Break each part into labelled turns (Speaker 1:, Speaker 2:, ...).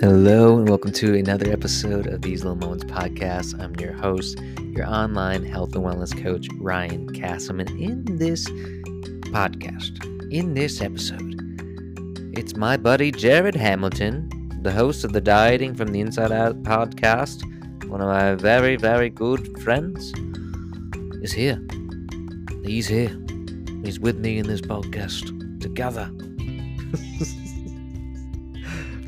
Speaker 1: Hello, and welcome to another episode of These Little Moments podcast. I'm your host, your online health and wellness coach, Ryan Kassim. In this podcast, in this episode, it's my buddy Jared Hamilton, the host of the Dieting from the Inside Out podcast. One of my very, very good friends is here. He's here. He's with me in this podcast together.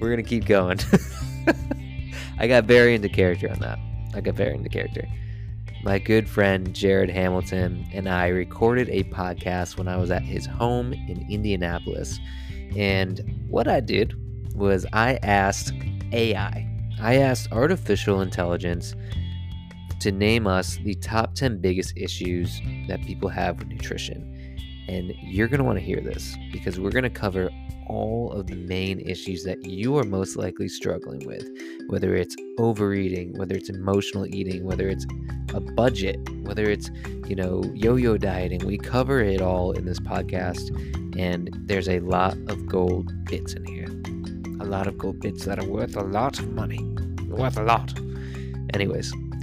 Speaker 1: We're gonna keep going. I got very into character on that. I got very into character. My good friend Jared Hamilton and I recorded a podcast when I was at his home in Indianapolis. And what I did was I asked AI, I asked artificial intelligence to name us the top 10 biggest issues that people have with nutrition. And you're going to want to hear this because we're going to cover all of the main issues that you are most likely struggling with, whether it's overeating, whether it's emotional eating, whether it's a budget, whether it's, you know, yo yo dieting. We cover it all in this podcast. And there's a lot of gold bits in here. A lot of gold bits that are worth a lot of money. Worth a lot. Anyways,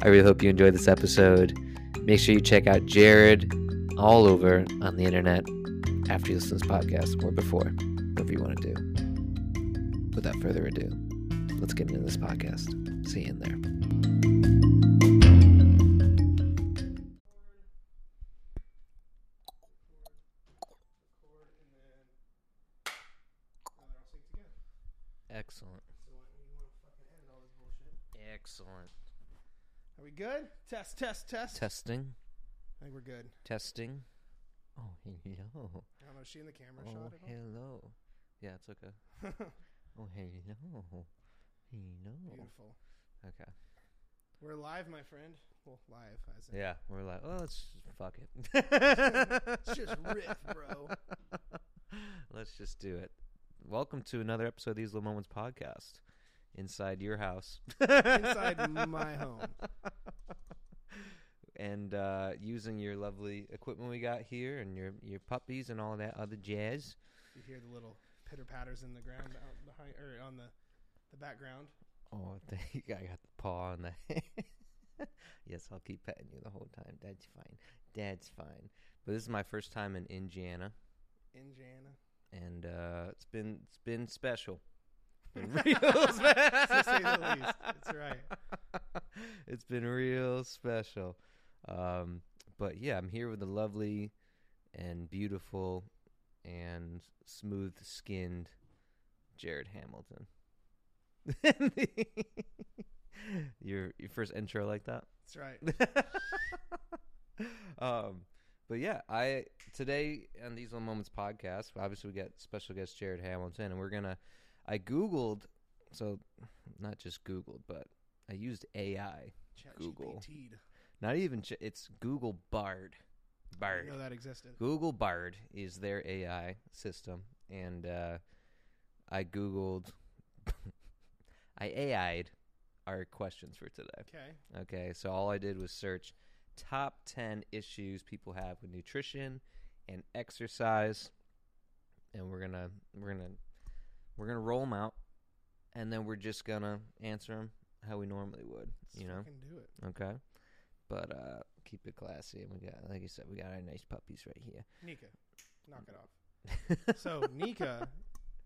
Speaker 1: I really hope you enjoyed this episode. Make sure you check out Jared all over on the internet after you listen to this podcast or before, whatever you want to do. Without further ado, let's get into this podcast. See you in there. Excellent. Excellent.
Speaker 2: Are we good? Test, test, test.
Speaker 1: Testing.
Speaker 2: I think we're good.
Speaker 1: Testing. Oh, hello.
Speaker 2: I don't know. Is she in the camera
Speaker 1: Oh,
Speaker 2: shot at
Speaker 1: hello. Yeah, it's okay. Oh, hello. Hello.
Speaker 2: Beautiful.
Speaker 1: Okay.
Speaker 2: We're live, my friend. Well, live. As in,
Speaker 1: Yeah, we're live. oh, let's just fuck it.
Speaker 2: Let's just riff, bro.
Speaker 1: Let's just do it. Welcome to another episode of These Little Moments podcast. Inside your house.
Speaker 2: Inside my home.
Speaker 1: And uh, using your lovely equipment we got here and your, your puppies and all that other jazz.
Speaker 2: You hear the little pitter patters in the ground out behind, or on the the background.
Speaker 1: Oh, thank you. I got the paw on the. yes, I'll keep petting you the whole time. Dad's fine. Dad's fine. But this is my first time in Indiana,
Speaker 2: Indiana.
Speaker 1: and uh, it's been it's been special. Been real special.
Speaker 2: To say the least. That's right.
Speaker 1: It's been real special. Um, but yeah, I'm here with the lovely and beautiful and smooth skinned Jared Hamilton. your your first intro like that?
Speaker 2: That's right.
Speaker 1: um, but yeah, I today on these little moments podcast, obviously we got special guest Jared Hamilton, and we're gonna. I googled, so not just googled, but I used AI. Google.
Speaker 2: ChatGPT'd.
Speaker 1: Not even ch- it's Google Bard.
Speaker 2: I
Speaker 1: Bard.
Speaker 2: didn't know that existed.
Speaker 1: Google Bard is their AI system, and uh, I googled. I AI'd our questions for today.
Speaker 2: Okay.
Speaker 1: Okay, so all I did was search top 10 issues people have with nutrition and exercise and we're going to we're going to we're going to roll them out and then we're just going to answer them how we normally would,
Speaker 2: Let's
Speaker 1: you know.
Speaker 2: fucking do it.
Speaker 1: Okay? But uh keep it classy and we got like you said we got our nice puppies right here.
Speaker 2: Nika, knock it off. So Nika,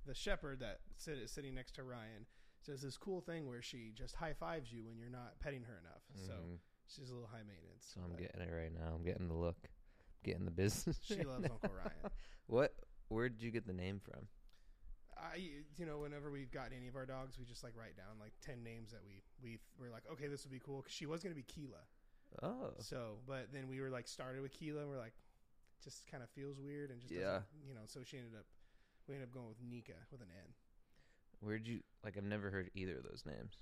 Speaker 2: the shepherd that sit, is sitting next to Ryan, does this cool thing where she just high fives you when you're not petting her enough. So
Speaker 1: Mhm.
Speaker 2: she's a little high maintenance.
Speaker 1: so I'm
Speaker 2: but
Speaker 1: getting it right now. I'm getting the look. Getting the business.
Speaker 2: She
Speaker 1: right
Speaker 2: loves
Speaker 1: now.
Speaker 2: Uncle Ryan.
Speaker 1: What where did you get the name from?
Speaker 2: I, you know, whenever we've gotten any of our dogs, we just like write down like ten names that we we were like, okay, this would be cool because she was gonna be Keela.
Speaker 1: Oh.
Speaker 2: So, but then we were like started with Keela, and we're like, just kind of feels weird and just
Speaker 1: Yeah.
Speaker 2: doesn't, you know. So she ended up, we ended up going with Nika with an N.
Speaker 1: Where'd you like? I've never heard either of those names.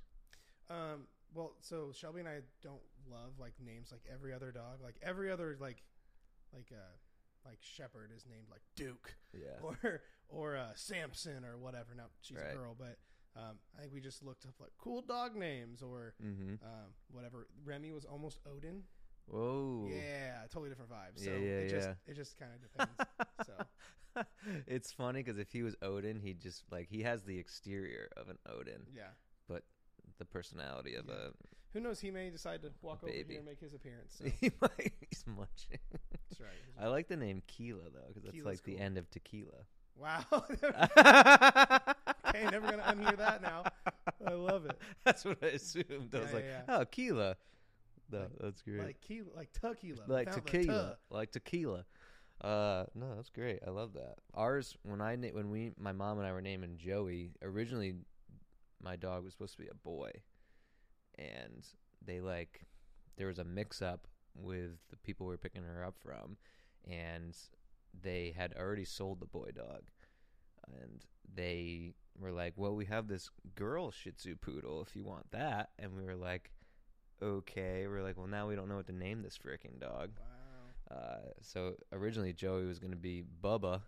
Speaker 2: Um, well, so Shelby and I don't love like names like every other dog. Like every other like like uh like Shepherd is named like Duke
Speaker 1: Yeah.
Speaker 2: or or uh, Samson or whatever. Now she's
Speaker 1: Right.
Speaker 2: a girl, but um, I think we just looked up like cool dog names or
Speaker 1: Mm-hmm.
Speaker 2: um, whatever. Remy was almost Odin.
Speaker 1: Whoa.
Speaker 2: Yeah, totally different vibes. So
Speaker 1: Yeah, yeah,
Speaker 2: it just
Speaker 1: yeah.
Speaker 2: it just kind of depends. so
Speaker 1: it's funny because if he was Odin, he just like he has the exterior of an Odin,
Speaker 2: Yeah.
Speaker 1: But the personality of
Speaker 2: Yeah. Who knows? He may decide to walk over here and make his appearance. So.
Speaker 1: He might, he's munching.
Speaker 2: That's right.
Speaker 1: I like the name Keela though because that's like the end of tequila.
Speaker 2: Wow. okay, never gonna unhear that now. I love it.
Speaker 1: That's what I assumed. I was
Speaker 2: Yeah,
Speaker 1: like,
Speaker 2: yeah,
Speaker 1: oh, Keela. No,
Speaker 2: Like-
Speaker 1: that's great.
Speaker 2: Like tequila, like tequila,
Speaker 1: like tequila, like tequila. Uh, no, that's great. I love that. Ours, when I when we, my mom and I were naming Joey. Originally, my dog was supposed to be a boy, and they like there was a mix up with the people we were picking her up from, and they had already sold the boy dog, and they were like, "Well, we have this girl Shih Tzu poodle. If you want that," and we were like. Okay, we're like, well, now we don't know what to name this freaking dog.
Speaker 2: Wow.
Speaker 1: Uh, so originally Joey was going to be Bubba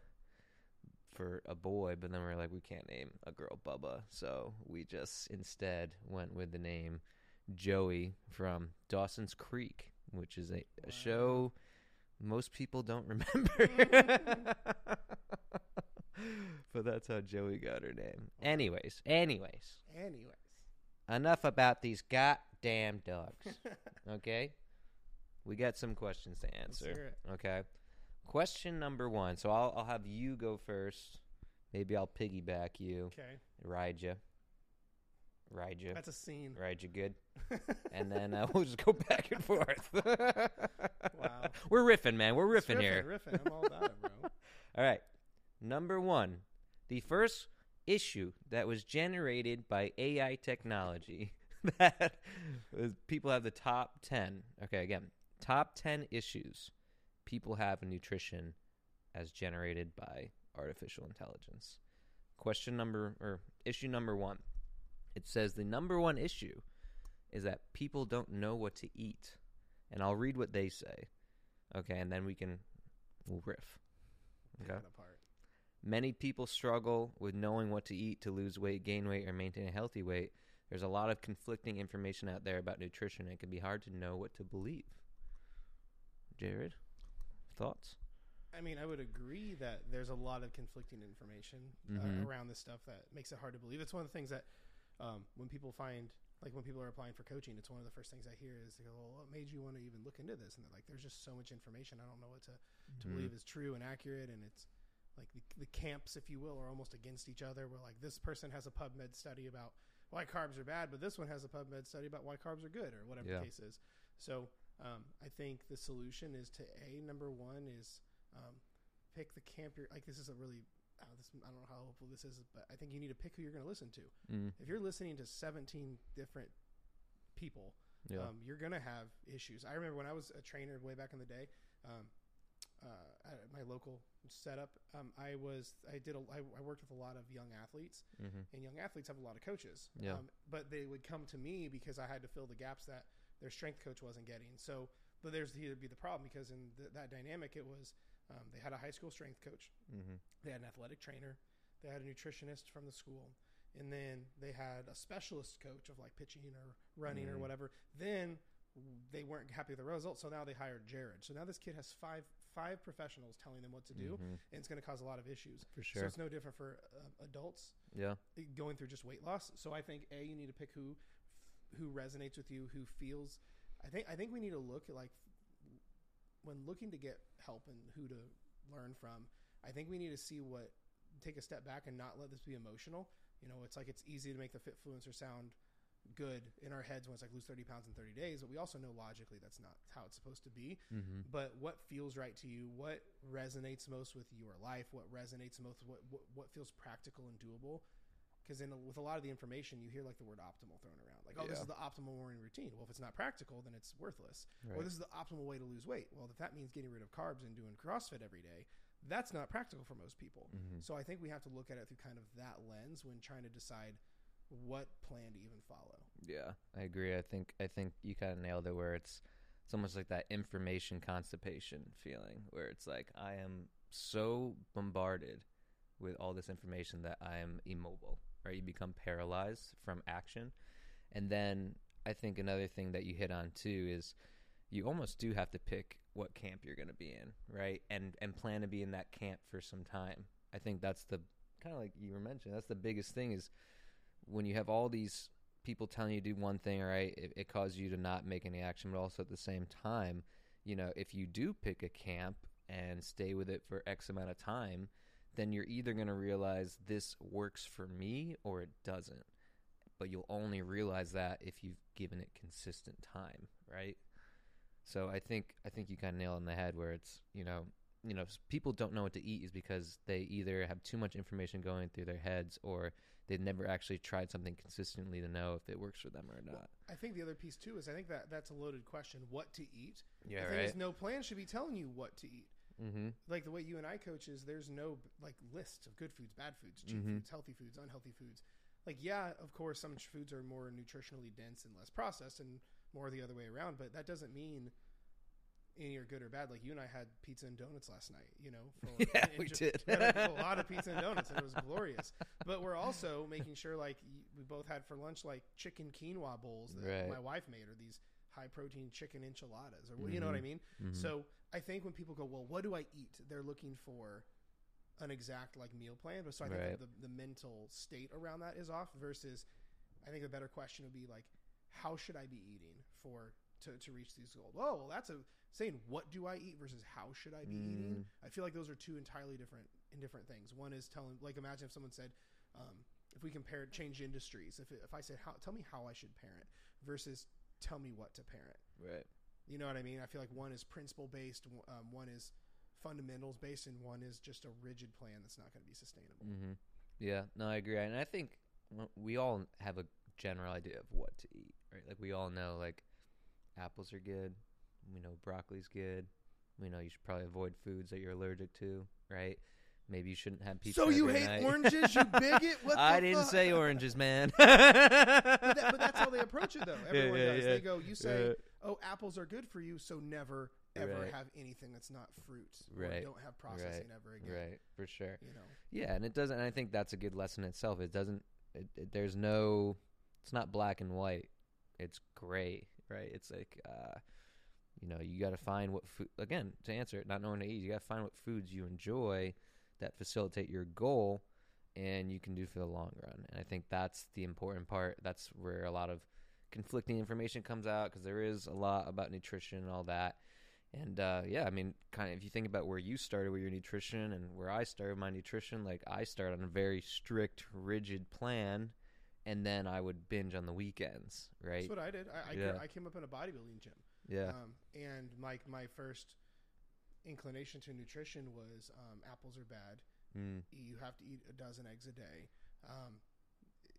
Speaker 1: for a boy, but then we are like, we can't name a girl Bubba, so we just instead went with the name Joey from Dawson's Creek, which is a,
Speaker 2: Wow.
Speaker 1: a show most people don't remember. but that's how Joey got her name. Anyways, anyways,
Speaker 2: Anyways.
Speaker 1: enough about these goddamn dogs. Okay, we got some questions to answer.
Speaker 2: hear it.
Speaker 1: Okay. Question number one. So I'll I'll have you go first. Maybe I'll piggyback you,
Speaker 2: Okay.
Speaker 1: ride you, ride you,
Speaker 2: That's a scene.
Speaker 1: ride you good, and then uh, we'll just go back and forth.
Speaker 2: Wow.
Speaker 1: We're riffing, man. We're riffing here.
Speaker 2: Riffing. I'm all about it, bro.
Speaker 1: All right. Number one, the first issue that was generated by AI technology that people have the top 10. Okay, again, top 10 issues people have in nutrition as generated by artificial intelligence. Question number, or issue number one. It says the number one issue is that people don't know what to eat. And I'll read what they say. Okay, and then we can, we'll riff. Okay. Many people struggle with knowing what to eat to lose weight, gain weight, or maintain a healthy weight. There's a lot of conflicting information out there about nutrition. and It can be hard to know what to believe. Jared, thoughts?
Speaker 2: I mean, I would agree that there's a lot of conflicting information uh, around this stuff that makes it hard to believe. It's one of the things that um, when people find, like when people are applying for coaching, it's one of the first things I hear is, they go, well, what made you want to even look into this? And they're like, there's just so much information. I don't know what to, to
Speaker 1: Mhm.
Speaker 2: believe is true and accurate. And it's like the, the camps, if you will, are almost against each other. Where like this person has a PubMed study about why carbs are bad, but this one has a PubMed study about why carbs are good, or whatever
Speaker 1: Yeah.
Speaker 2: the case is. So um, I think the solution is to a number one is um, pick the camp you're like. This is a really uh, this, I don't know how helpful this is, but I think you need to pick who you're going to listen to.
Speaker 1: Mm,
Speaker 2: If you're listening to 17 different people,
Speaker 1: yeah.
Speaker 2: um, you're gonna have issues. I remember when I was a trainer way back in the day, um, uh, at my local setup, um, I was I did a, I, I worked with a lot of young athletes,
Speaker 1: hmm
Speaker 2: and young athletes have a lot of coaches.
Speaker 1: Yeah.
Speaker 2: Um, but they would come to me because I had to fill the gaps that their strength coach wasn't getting. So, but there's here be the problem because in th- that dynamic, it was um, they had a high school strength coach,
Speaker 1: hmm
Speaker 2: they had an athletic trainer, they had a nutritionist from the school, and then they had a specialist coach of like pitching or running or
Speaker 1: Mhm.
Speaker 2: whatever. Then they weren't happy with the results, so now they hired Jared. So now this kid has five five professionals telling them what to do,
Speaker 1: Mhm.
Speaker 2: and it's going to cause a lot of issues.
Speaker 1: For sure.
Speaker 2: So it's no different for uh, adults
Speaker 1: Yeah.
Speaker 2: going through just weight loss. So I think a you need to pick who who resonates with you, who feels. I think I think we need to look at like when looking to get help and who to learn from. I think we need to see what take a step back and not let this be emotional. You know, it's like it's easy to make the Fitfluencer sound good in our heads when it's like lose 30 pounds in 30 days, but we also know logically that's not how it's supposed to be.
Speaker 1: Hmm
Speaker 2: but what feels right to you what resonates most with your life what resonates most what what, what feels practical and doable? Because in with a lot of the information you hear like the word optimal thrown around. Like oh this is the optimal morning routine. Well if it's not practical then it's worthless. Or this is the optimal way to lose weight. Well if that means getting rid of carbs and doing crossfit every day that's not practical for most people.
Speaker 1: Mhm.
Speaker 2: so i think we have to look at it through kind of that lens when trying to decide what plan to even follow
Speaker 1: Yeah, I agree. I think I think you kind of nailed it. Where it's it's almost like that information constipation feeling, where it's like I am so bombarded with all this information that I am immobile. Right, you become paralyzed from action, and then I think another thing that you hit on too is you almost do have to pick what camp you're going to be in, right, and and plan to be in that camp for some time. I think that's the kind of like you were mentioning. That's the biggest thing is when you have all these people telling you to do one thing, right? It, it causes you to not make any action, but also at the same time, you know, if you do pick a camp and stay with it for X amount of time, then you're either going to realize this works for me or it doesn't. But you'll only realize that if you've given it consistent time, right? So I think I think you kind of nail it on the head where it's you know you know people don't know what to eat is because they either have too much information going through their heads or they've never actually tried something consistently to know if it works for them or not.
Speaker 2: Well, I think the other piece too is I think that that's a loaded question. What to eat?
Speaker 1: Yeah, right.
Speaker 2: is, no plan should be telling you what to eat.
Speaker 1: mm-hmm.
Speaker 2: Like the way you and I coach is there's no like list of good foods, bad foods, cheap
Speaker 1: Mhm.
Speaker 2: foods, healthy foods, unhealthy foods. Like yeah, of course, some foods are more nutritionally dense and less processed, and more the other way around. But that doesn't mean any are good or bad. Like you and I had pizza and donuts last night. You know, for,
Speaker 1: Yeah, we
Speaker 2: ju-
Speaker 1: did.
Speaker 2: a, lot of pizza and donuts, and it was glorious. But we're also making sure like we both had for lunch like chicken quinoa bowls that
Speaker 1: Right.
Speaker 2: my wife made, or these high protein chicken enchiladas, or you know what I
Speaker 1: Mhm.
Speaker 2: mean.
Speaker 1: Mhm.
Speaker 2: So I think when people go, well, what do I eat? They're looking for an exact like meal plan. But so I think
Speaker 1: Right.
Speaker 2: the, the mental state around that is off. Versus, I think a better question would be like, how should I be eating for to, to reach these goals? Oh, well, that's a saying. What do I eat versus how should I be eating?
Speaker 1: Mm.
Speaker 2: I feel like those are two entirely different in different things. One is telling like imagine if someone said. Um, if we compare change industries, if, if I said how, tell me how I should parent versus tell me what to parent,
Speaker 1: right.
Speaker 2: you know what I mean? I feel like one is principle based, um, one is fundamentals based, and one is just a rigid plan that's not going to be sustainable.
Speaker 1: Mm-hmm. Yeah, no, I agree, and I think we all have a general idea of what to eat, right? Like we all know, like apples are good. We know broccoli's good. We know you should probably avoid foods that you're allergic to, right? Maybe you shouldn't have pizza.
Speaker 2: So you hate
Speaker 1: night.
Speaker 2: oranges, you bigot? What
Speaker 1: I didn't
Speaker 2: fuck?
Speaker 1: say oranges, man.
Speaker 2: But, that, but that's how they approach it, though. Everyone
Speaker 1: yeah,
Speaker 2: does.
Speaker 1: yeah.
Speaker 2: They go, you say,
Speaker 1: Yeah.
Speaker 2: "Oh, apples are good for you," so never ever
Speaker 1: Right.
Speaker 2: have anything that's not fruit. or
Speaker 1: Right.
Speaker 2: don't have processing ever again.
Speaker 1: right, for sure.
Speaker 2: You know.
Speaker 1: Yeah, and it doesn't. I think that's a good lesson itself. It doesn't. It, it, there's no. It's not black and white. It's gray, right? It's like, uh, you know, you got to find what food. Again, to answer it, not knowing to eat, you got to find what foods you enjoy that facilitate your goal, and you can do for the long run. And I think that's the important part. That's where a lot of conflicting information comes out because there is a lot about nutrition and all that. And uh, yeah, I mean, kind of if you think about where you started with your nutrition and where I started my nutrition, like I started on a very strict, rigid plan, and then I would binge on the weekends, right?
Speaker 2: That's what I did. I, I,
Speaker 1: Yeah.
Speaker 2: I came up in a bodybuilding gym.
Speaker 1: Yeah,
Speaker 2: Um, and my my first inclination to nutrition was um, apples are bad.
Speaker 1: mm,
Speaker 2: You have to eat a dozen eggs a day. Um,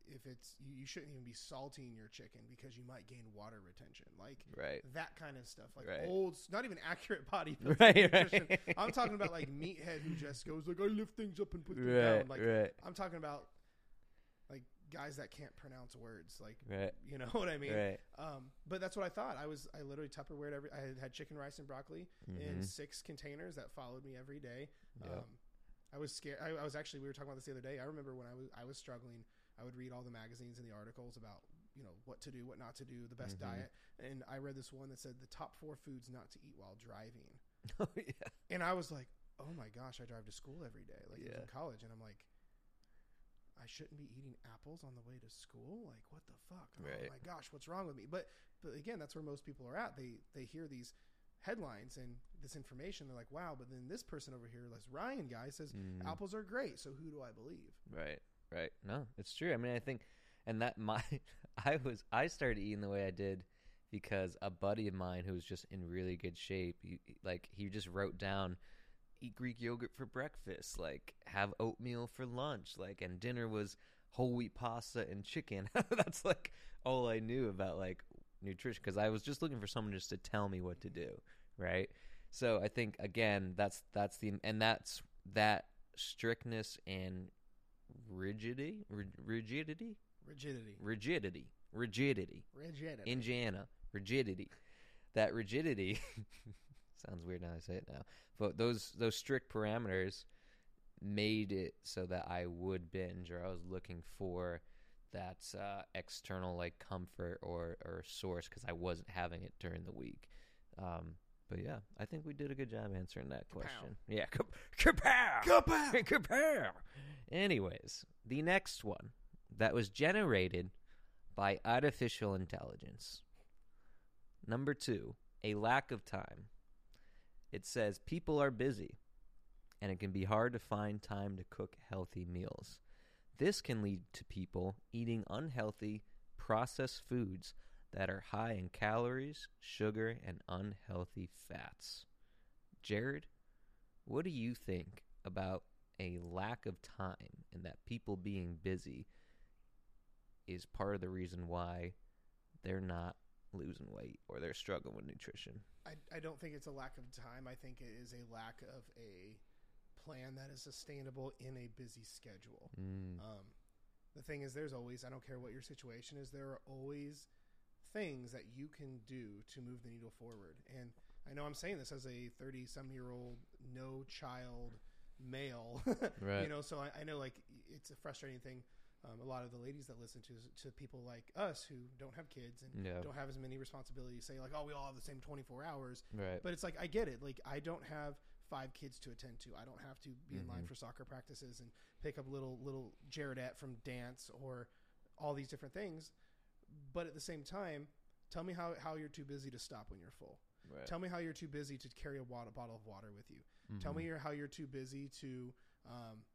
Speaker 2: if it's you, you shouldn't even be salting your chicken because you might gain water retention. Like
Speaker 1: right,
Speaker 2: that kind of stuff. Like
Speaker 1: Right.
Speaker 2: old, not even accurate bodybuilding
Speaker 1: right, right.
Speaker 2: I'm talking about like meathead who just goes like I lift things up and put them
Speaker 1: right,
Speaker 2: down. Like
Speaker 1: right,
Speaker 2: I'm talking about guys that can't pronounce words. Like
Speaker 1: right,
Speaker 2: you know what I mean.
Speaker 1: right.
Speaker 2: Um, but that's what I thought. I was I literally Tupperware every. I had, had chicken, rice, and broccoli in
Speaker 1: Mhm.
Speaker 2: six containers that followed me every day.
Speaker 1: Yep.
Speaker 2: Um, I was scared. I, I was actually. We were talking about this the other day. I remember when I was I was struggling. I would read all the magazines and the articles about you know what to do, what not to do, the best
Speaker 1: Mhm.
Speaker 2: diet, and I read this one that said the top four foods not to eat while driving,
Speaker 1: oh yeah,
Speaker 2: and I was like, oh my gosh, I drive to school every day, like
Speaker 1: Yeah.
Speaker 2: in college, and I'm like. I shouldn't be eating apples on the way to school. Like, what the fuck?
Speaker 1: Right.
Speaker 2: Oh my gosh, what's wrong with me? But but again, that's where most people are at. They they hear these headlines and this information. They're like, wow. But then this person over here, this Ryan guy, says
Speaker 1: Mhm.
Speaker 2: apples are great. So who do I believe?
Speaker 1: Right, right. No, it's true. I mean, I think, and that my, I was, I started eating the way I did because a buddy of mine who was just in really good shape, he, like he just wrote down, eat Greek yogurt for breakfast, like have oatmeal for lunch, like, and dinner was whole wheat pasta and chicken. That's like all I knew about like nutrition because I was just looking for someone just to tell me what to do, right? So I think again, that's that's the and that's that strictness and rigidity, rig- rigidity,
Speaker 2: Rigidity.
Speaker 1: rigidity, rigidity.
Speaker 2: Rigidity.
Speaker 1: Indiana, rigidity. That rigidity sounds weird now I say it now. But those those strict parameters made it so that I would binge or I was looking for that uh, external like comfort or or source because I wasn't having it during the week. Um, but yeah, I think we did a good job answering that
Speaker 2: Kapow.
Speaker 1: question. Yeah, kap- kapow,
Speaker 2: Kapow!
Speaker 1: kapow. Anyways, the next one that was generated by artificial intelligence. Number two, a lack of time. It says people are busy, and it can be hard to find time to cook healthy meals. This can lead to people eating unhealthy, processed foods that are high in calories, sugar, and unhealthy fats. Jared, what do you think about a lack of time and that people being busy is part of the reason why they're not losing weight or they're struggling with nutrition?
Speaker 2: I, I don't think it's a lack of time. I think it is a lack of a plan that is sustainable in a busy schedule.
Speaker 1: Mm.
Speaker 2: Um, the thing is, there's always, I don't care what your situation is, there are always things that you can do to move the needle forward. And I know I'm saying this as a 30 some year old, no child male,
Speaker 1: Right.
Speaker 2: you know, so I, I know like it's a frustrating thing. Um, a lot of the ladies that listen to to people like us who don't have kids and
Speaker 1: Yeah.
Speaker 2: don't have as many responsibilities say like, oh, we all have the same 24 hours.
Speaker 1: Right.
Speaker 2: But it's like I get it. Like I don't have five kids to attend to. I don't have to be in line
Speaker 1: Mhm.
Speaker 2: for soccer practices and pick up little little Jaredette from dance or all these different things. But at the same time, tell me how, how you're too busy to stop when you're full.
Speaker 1: right.
Speaker 2: Tell me how you're too busy to carry a water, bottle of water with you. Tell
Speaker 1: Mhm.
Speaker 2: me how you're too busy to, um,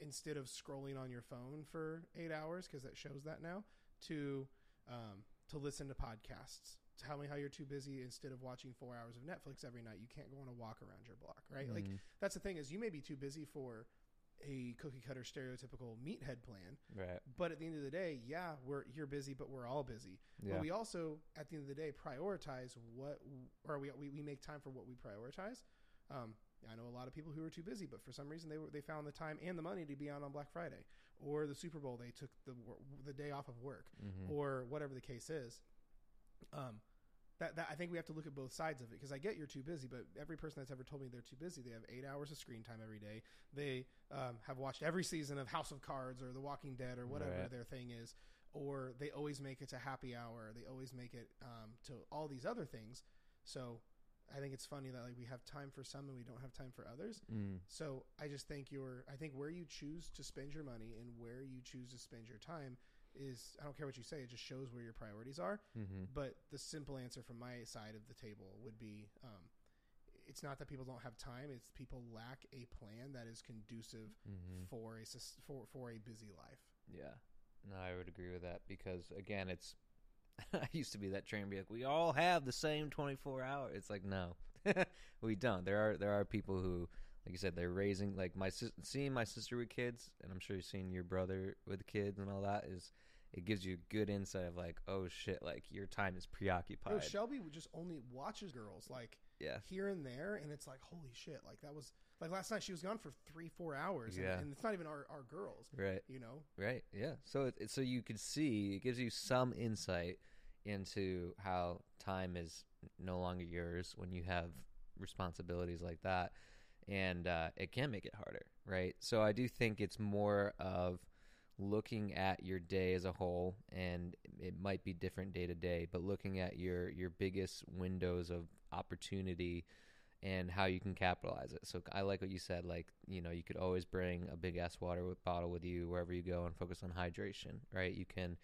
Speaker 2: instead of scrolling on your phone for eight hours, because that shows that now, to um, to listen to podcasts. Tell me how you're too busy instead of watching four hours of Netflix every night. You can't go on a walk around your block, right? Like
Speaker 1: Mhm.
Speaker 2: that's the thing is you may be too busy for a cookie cutter stereotypical meathead plan,
Speaker 1: right.
Speaker 2: but at the end of the day, yeah, we're you're busy, but we're all busy.
Speaker 1: Yeah.
Speaker 2: But we also, at the end of the day, prioritize what, or we, we, we make time for what we prioritize. Um, I know a lot of people who are too busy, but for some reason they were, they found the time and the money to be out on Black Friday or the Super Bowl. They took the the day off of work
Speaker 1: Mhm.
Speaker 2: or whatever the case is. Um, that, that I think we have to look at both sides of it because I get you're too busy, but every person that's ever told me they're too busy, they have eight hours of screen time every day. They um, have watched every season of House of Cards or The Walking Dead or whatever
Speaker 1: Right.
Speaker 2: their thing is, or they always make it to happy hour. They always make it um, to all these other things. So I think it's funny that like we have time for some and we don't have time for others.
Speaker 1: Mm.
Speaker 2: So I just think your I think where you choose to spend your money and where you choose to spend your time is I don't care what you say, it just shows where your priorities are.
Speaker 1: Mhm.
Speaker 2: But the simple answer from my side of the table would be um, it's not that people don't have time, it's people lack a plan that is conducive
Speaker 1: Mhm.
Speaker 2: for a for for a busy life.
Speaker 1: Yeah. No, I would agree with that because again, it's I used to be that train be like, we all have the same twenty four hour. It's like no, we don't. There are there are people who, like you said, they're raising like my sis- seeing my sister with kids, and I'm sure you've seen your brother with kids and all that is. It gives you a good insight of like, oh shit, like your time is preoccupied.
Speaker 2: Oh, Shelby just only watches girls like
Speaker 1: yeah,
Speaker 2: here and there, and it's like holy shit! Like that was like last night she was gone for three four hours, and,
Speaker 1: Yeah.
Speaker 2: and it's not even our our girls,
Speaker 1: right.
Speaker 2: you know.
Speaker 1: Right. Yeah. So it, it- so you could see it gives you some insight into how time is no longer yours when you have responsibilities like that, and uh, it can make it harder. Right. So I do think it's more of looking at your day as a whole, and it might be different day to day, but looking at your your biggest windows of opportunity and how you can capitalize it. So I like what you said. Like you know, you could always bring a big ass water bottle with you wherever you go and focus on hydration. Right? You can,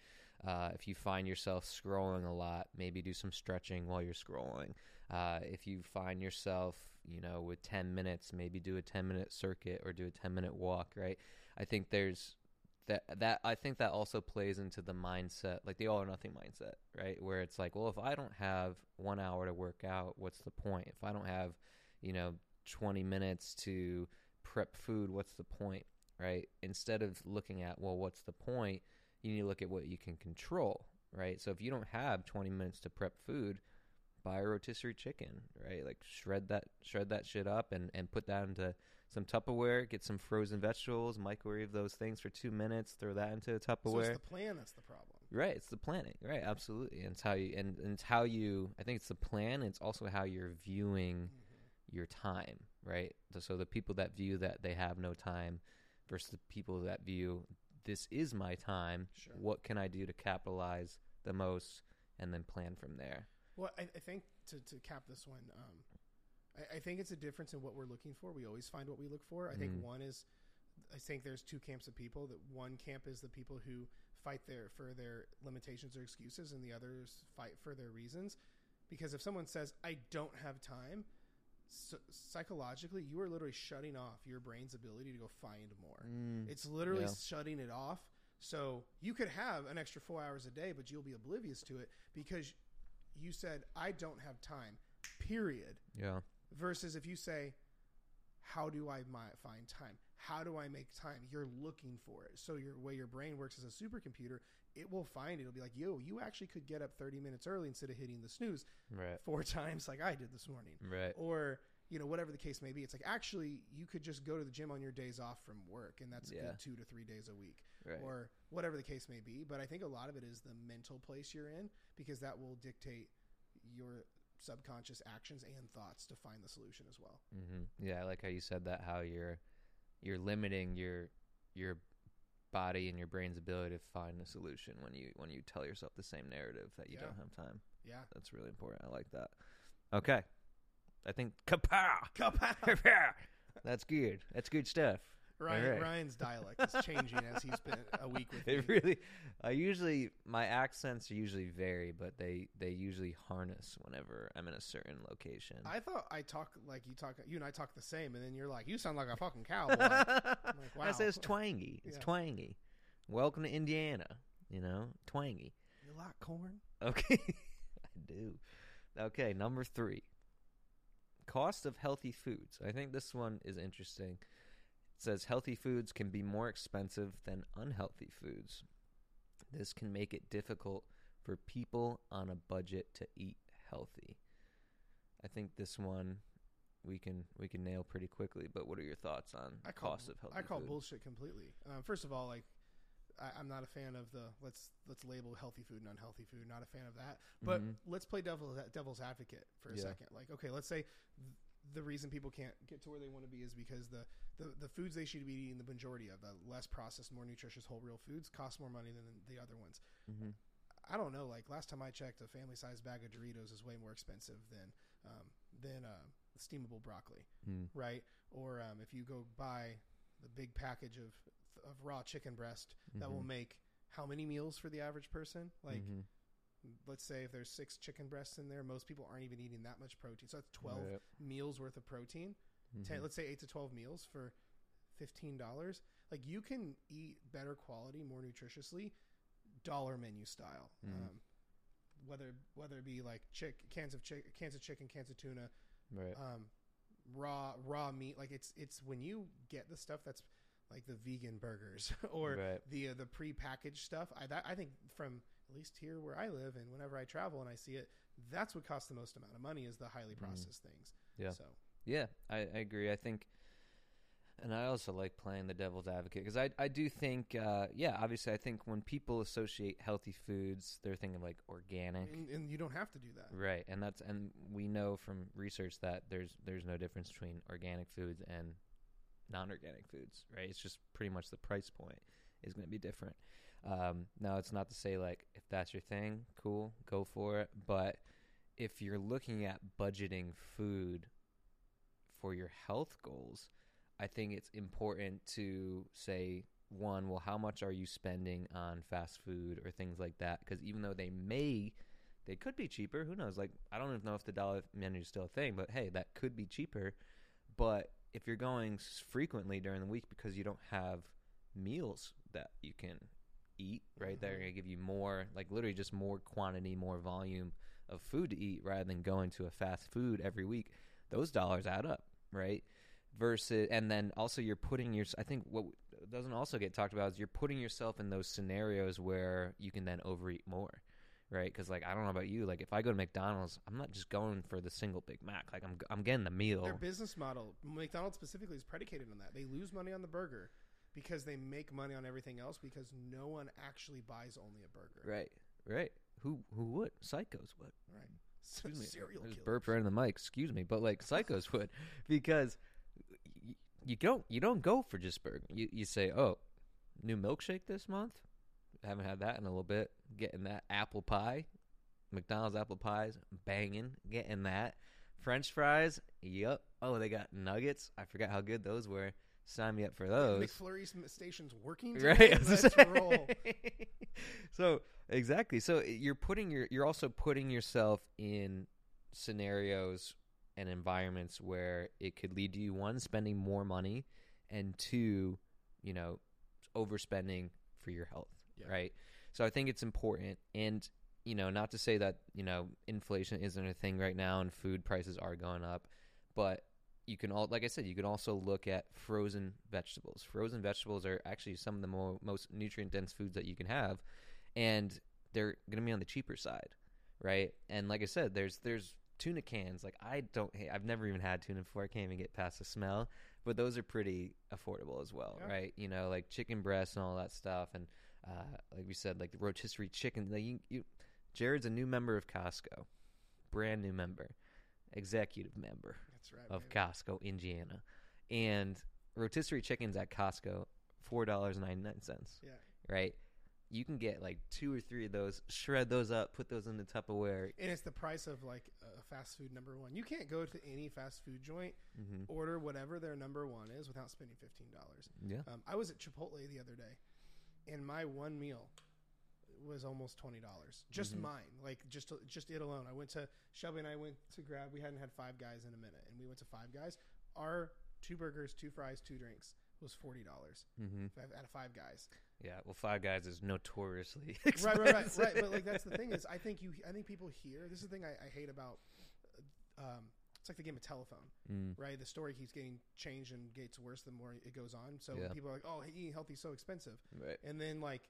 Speaker 1: uh, if you find yourself scrolling a lot, maybe do some stretching while you're scrolling. Uh, if you find yourself, you know, with ten minutes, maybe do a ten minute circuit or do a ten minute walk. Right? I think there's that that I think that also plays into the mindset, like the all or nothing mindset, right? Where it's like, well, if I don't have one hour to work out, what's the point? If I don't have, you know, twenty minutes to prep food, what's the point, right? Instead of looking at, well, what's the point? You need to look at what you can control, right? So if you don't have twenty minutes to prep food, buy a rotisserie chicken, right? Like shred that shred that shit up and and put that into some Tupperware, get some frozen vegetables, microwave those things for two minutes, throw that into a
Speaker 2: So
Speaker 1: Tupperware.
Speaker 2: it's the plan that's the problem.
Speaker 1: right, it's the planning. Right, absolutely. And it's how you and, and it's how you I think it's the plan, it's also how you're viewing mm-hmm. your time, right? So- So the people that view that they have no time versus the people that view this is my time.
Speaker 2: Sure.
Speaker 1: What can I do to capitalize the most and then plan from there?
Speaker 2: Well, I, I think to, to cap this one, um, I, I think it's a difference in what we're looking for. We always find what we look for. I think
Speaker 1: Mhm.
Speaker 2: one is, I think there's two camps of people. That one camp is the people who fight their for their limitations or excuses, and the others fight for their reasons. Because if someone says, "I don't have time," so, psychologically, you are literally shutting off your brain's ability to go find more.
Speaker 1: Mm,
Speaker 2: It's literally
Speaker 1: Yeah.
Speaker 2: shutting it off. So you could have an extra four hours a day, but you'll be oblivious to it because you said, I don't have time, period.
Speaker 1: yeah.
Speaker 2: Versus if you say, How do I find time? How do I make time? You're looking for it. So your way your brain works as a supercomputer, it will find it. It'll be like, yo, you actually could get up 30 minutes early instead of hitting the snooze
Speaker 1: Right.
Speaker 2: four times like I did this morning
Speaker 1: Right.
Speaker 2: or you know whatever the case may be it's like actually you could just go to the gym on your days off from work and that's a
Speaker 1: Yeah.
Speaker 2: good two to three days a week
Speaker 1: Right.
Speaker 2: or whatever the case may be but i think a lot of it is the mental place you're in because that will dictate your subconscious actions and thoughts to find the solution as well
Speaker 1: Mm-hmm. Yeah, I like how you said that. How you're you're limiting your your body and your brain's ability to find a solution when you when you tell yourself the same narrative that you
Speaker 2: Yeah.
Speaker 1: don't have time.
Speaker 2: yeah
Speaker 1: That's really important. I like that. Okay, I think kapow.
Speaker 2: Kapow!
Speaker 1: That's good. That's good stuff.
Speaker 2: Ryan,
Speaker 1: right.
Speaker 2: ryan's dialect is changing as he's been a week with me
Speaker 1: It really. I usually my accents usually vary, but they they usually harness whenever I'm in a certain location.
Speaker 2: i thought i talk like you talk you and i talk the same and then you're like you sound like a fucking cowboy I'm like,
Speaker 1: I say
Speaker 2: wow.
Speaker 1: it's twangy. It's
Speaker 2: Yeah.
Speaker 1: twangy. Welcome to Indiana. You know, twangy.
Speaker 2: you like corn
Speaker 1: Okay, I do. Okay, number three. Cost of healthy foods. I think this one is interesting. Says healthy foods can be more expensive than unhealthy foods. This can make it difficult for people on a budget to eat healthy. I think this one we can we can nail pretty quickly. But what are your thoughts on
Speaker 2: I call
Speaker 1: cost of healthy
Speaker 2: I call
Speaker 1: food?
Speaker 2: bullshit completely. Um, first of all, like I, I'm not a fan of the let's let's label healthy food and unhealthy food. Not a fan of that. But
Speaker 1: Mhm.
Speaker 2: let's play devil's devil's advocate for a
Speaker 1: Yeah.
Speaker 2: second. Like, okay, let's say the reason people can't get to where they want to be is because the, the the foods they should be eating, the majority of the less processed, more nutritious, whole real foods, cost more money than the other ones.
Speaker 1: Mhm.
Speaker 2: I don't know. Like last time I checked, a family size bag of Doritos is way more expensive than um, than uh, steamable broccoli
Speaker 1: Mm.
Speaker 2: right? Or um, if you go buy the big package of of raw chicken breast that will
Speaker 1: Mhm.
Speaker 2: make how many meals for the average person? Like,
Speaker 1: Mhm.
Speaker 2: Let's say if there's six chicken breasts in there, most people aren't even eating that much protein. So that's twelve
Speaker 1: Right.
Speaker 2: meals worth of protein. Ten,
Speaker 1: Mhm.
Speaker 2: let's say eight to twelve meals for fifteen dollars. Like you can eat better quality, more nutritiously, dollar menu style.
Speaker 1: Mhm.
Speaker 2: Um, whether whether it be like chick cans of chick, cans of chicken, cans of tuna,
Speaker 1: Right.
Speaker 2: um, raw raw meat. Like it's it's when you get the stuff that's like the vegan burgers or
Speaker 1: Right.
Speaker 2: the uh, the prepackaged stuff. I that, I think from at least here where I live and whenever I travel and I see it, that's what costs the most amount of money is the highly processed things.
Speaker 1: Mm. Yeah.
Speaker 2: So
Speaker 1: Yeah, I, I agree. I think, and I also like playing the devil's advocate because I I do think, uh, yeah, obviously, I think when people associate healthy foods, they're thinking like organic,
Speaker 2: and, and you don't have to do that.
Speaker 1: right? And that's and we know from research that there's there's no difference between organic foods and non-organic foods, right? It's just pretty much the price point is going to be different. Um, now, it's not to say like if that's your thing, cool, go for it. But if you're looking at budgeting food for your health goals, I think it's important to say one, well, how much are you spending on fast food or things like that? Because even though they may, they could be cheaper. Who knows? Like, I don't even know if the dollar menu is still a thing, but hey, that could be cheaper. But if you're going frequently during the week because you don't have meals that you can eat, right? Are
Speaker 2: Mhm.
Speaker 1: going to give you more, like literally just more quantity, more volume of food to eat rather than going to a fast food every week. Those dollars add up, right? Versus, and then also you're putting your, I think what doesn't also get talked about is you're putting yourself in those scenarios where you can then overeat more, right? Because like I don't know about you, like if I go to McDonald's, I'm not just going for the single Big Mac. Like I'm I'm getting the meal.
Speaker 2: Their business model, McDonald's specifically, is predicated on that. They lose money on the burger because they make money on everything else because no one actually buys only a burger.
Speaker 1: Right, right. Who who would? Psychos would.
Speaker 2: Right.
Speaker 1: Excuse me.
Speaker 2: Serial
Speaker 1: I just
Speaker 2: killers.
Speaker 1: burped right in the mic. Excuse me, but like psychos would, because you don't you don't go for just burger. You you say, oh, new milkshake this month. Haven't had that in a little bit. Getting that apple pie, McDonald's apple pies, banging. Getting that French fries. Yep. Oh, they got nuggets. I forgot how good those were. Sign me up for those.
Speaker 2: McFlurry's station's working.
Speaker 1: Right.
Speaker 2: Today?
Speaker 1: Was
Speaker 2: Let's roll.
Speaker 1: so exactly. So you're putting your you're also putting yourself in scenarios and environments where it could lead to you one spending more money and two, you know, overspending for your health.
Speaker 2: Yeah.
Speaker 1: Right. So I think it's important and you know, not to say that, you know, inflation isn't a thing right now and food prices are going up, but you can all like I said, you can also look at frozen vegetables. Frozen vegetables are actually some of the mo- most nutrient dense foods that you can have, and they're going to be on the cheaper side, right? And like I said, there's there's tuna cans. Like I don't, I've never even had tuna before. I can't even get past the smell, but those are pretty affordable as well,
Speaker 2: Yeah.
Speaker 1: right? You know, like chicken breasts and all that stuff, and uh, like we said, like the rotisserie chicken. Like you, you, Jared's a new member of Costco, brand new member, executive member
Speaker 2: That's right.
Speaker 1: of. Costco, Indiana, and rotisserie chickens at Costco, four dollars ninety nine cents.
Speaker 2: Yeah.
Speaker 1: Right. You can get like two or three of those, shred those up, put those in the Tupperware.
Speaker 2: And it's the price of like a fast food number one. You can't go to any fast food joint,
Speaker 1: Mm-hmm.
Speaker 2: order whatever their number one is without spending fifteen dollars.
Speaker 1: Yeah.
Speaker 2: Um, I was at Chipotle the other day, and my one meal was almost twenty dollars. Just
Speaker 1: Mhm.
Speaker 2: mine, like just just it alone. I went to Shelby and I went to grab. We hadn't had Five Guys in a minute, and we went to Five Guys. Our two burgers, two fries, two drinks was forty dollars
Speaker 1: Mm-hmm.
Speaker 2: at a Five Guys.
Speaker 1: Yeah. Well, Five Guys is notoriously
Speaker 2: right,
Speaker 1: expensive.
Speaker 2: right, right, right. But like that's the thing is, I think you, I think people hear this is the thing I, I hate about. Um, it's like the game of telephone,
Speaker 1: Mm.
Speaker 2: right? The story keeps getting changed and gets worse the more it goes on. So
Speaker 1: Yeah.
Speaker 2: people are like, "Oh, eating healthy is so expensive,"
Speaker 1: Right.
Speaker 2: and then like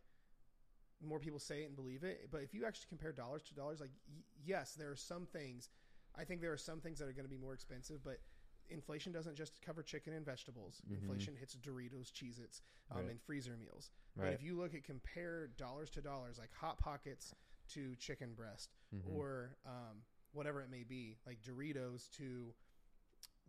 Speaker 2: more people say it and believe it. But if you actually compare dollars to dollars, like y- yes, there are some things. I think there are some things that are going to be more expensive, but inflation doesn't just cover chicken and vegetables.
Speaker 1: Mhm.
Speaker 2: Inflation hits Doritos, Cheez-Its, um,
Speaker 1: Right.
Speaker 2: and freezer meals. But if you look at compare dollars to dollars, like hot pockets to chicken breast,
Speaker 1: Mhm.
Speaker 2: or um, whatever it may be, like Doritos to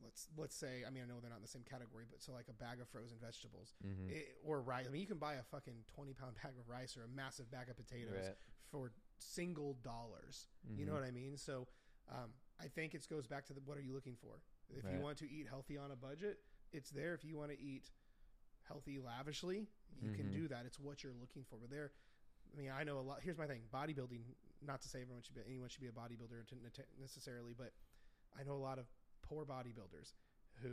Speaker 2: let's let's say, I mean, I know they're not in the same category, but so like a bag of frozen vegetables
Speaker 1: Mhm.
Speaker 2: it, or rice. I mean, you can buy a fucking twenty pound bag of rice or a massive bag of potatoes
Speaker 1: Right.
Speaker 2: for single dollars. You know
Speaker 1: Mhm.
Speaker 2: what I mean? So um, I think it goes back to the, what are you looking for? If you want to eat healthy on a budget, it's there. If you want to eat healthy lavishly, you can
Speaker 1: Mhm.
Speaker 2: do that. It's what you're looking for. But there, I mean, I know a lot. Here's my thing: bodybuilding. Not to say everyone should be anyone should be a bodybuilder necessarily, but I know a lot of poor bodybuilders who,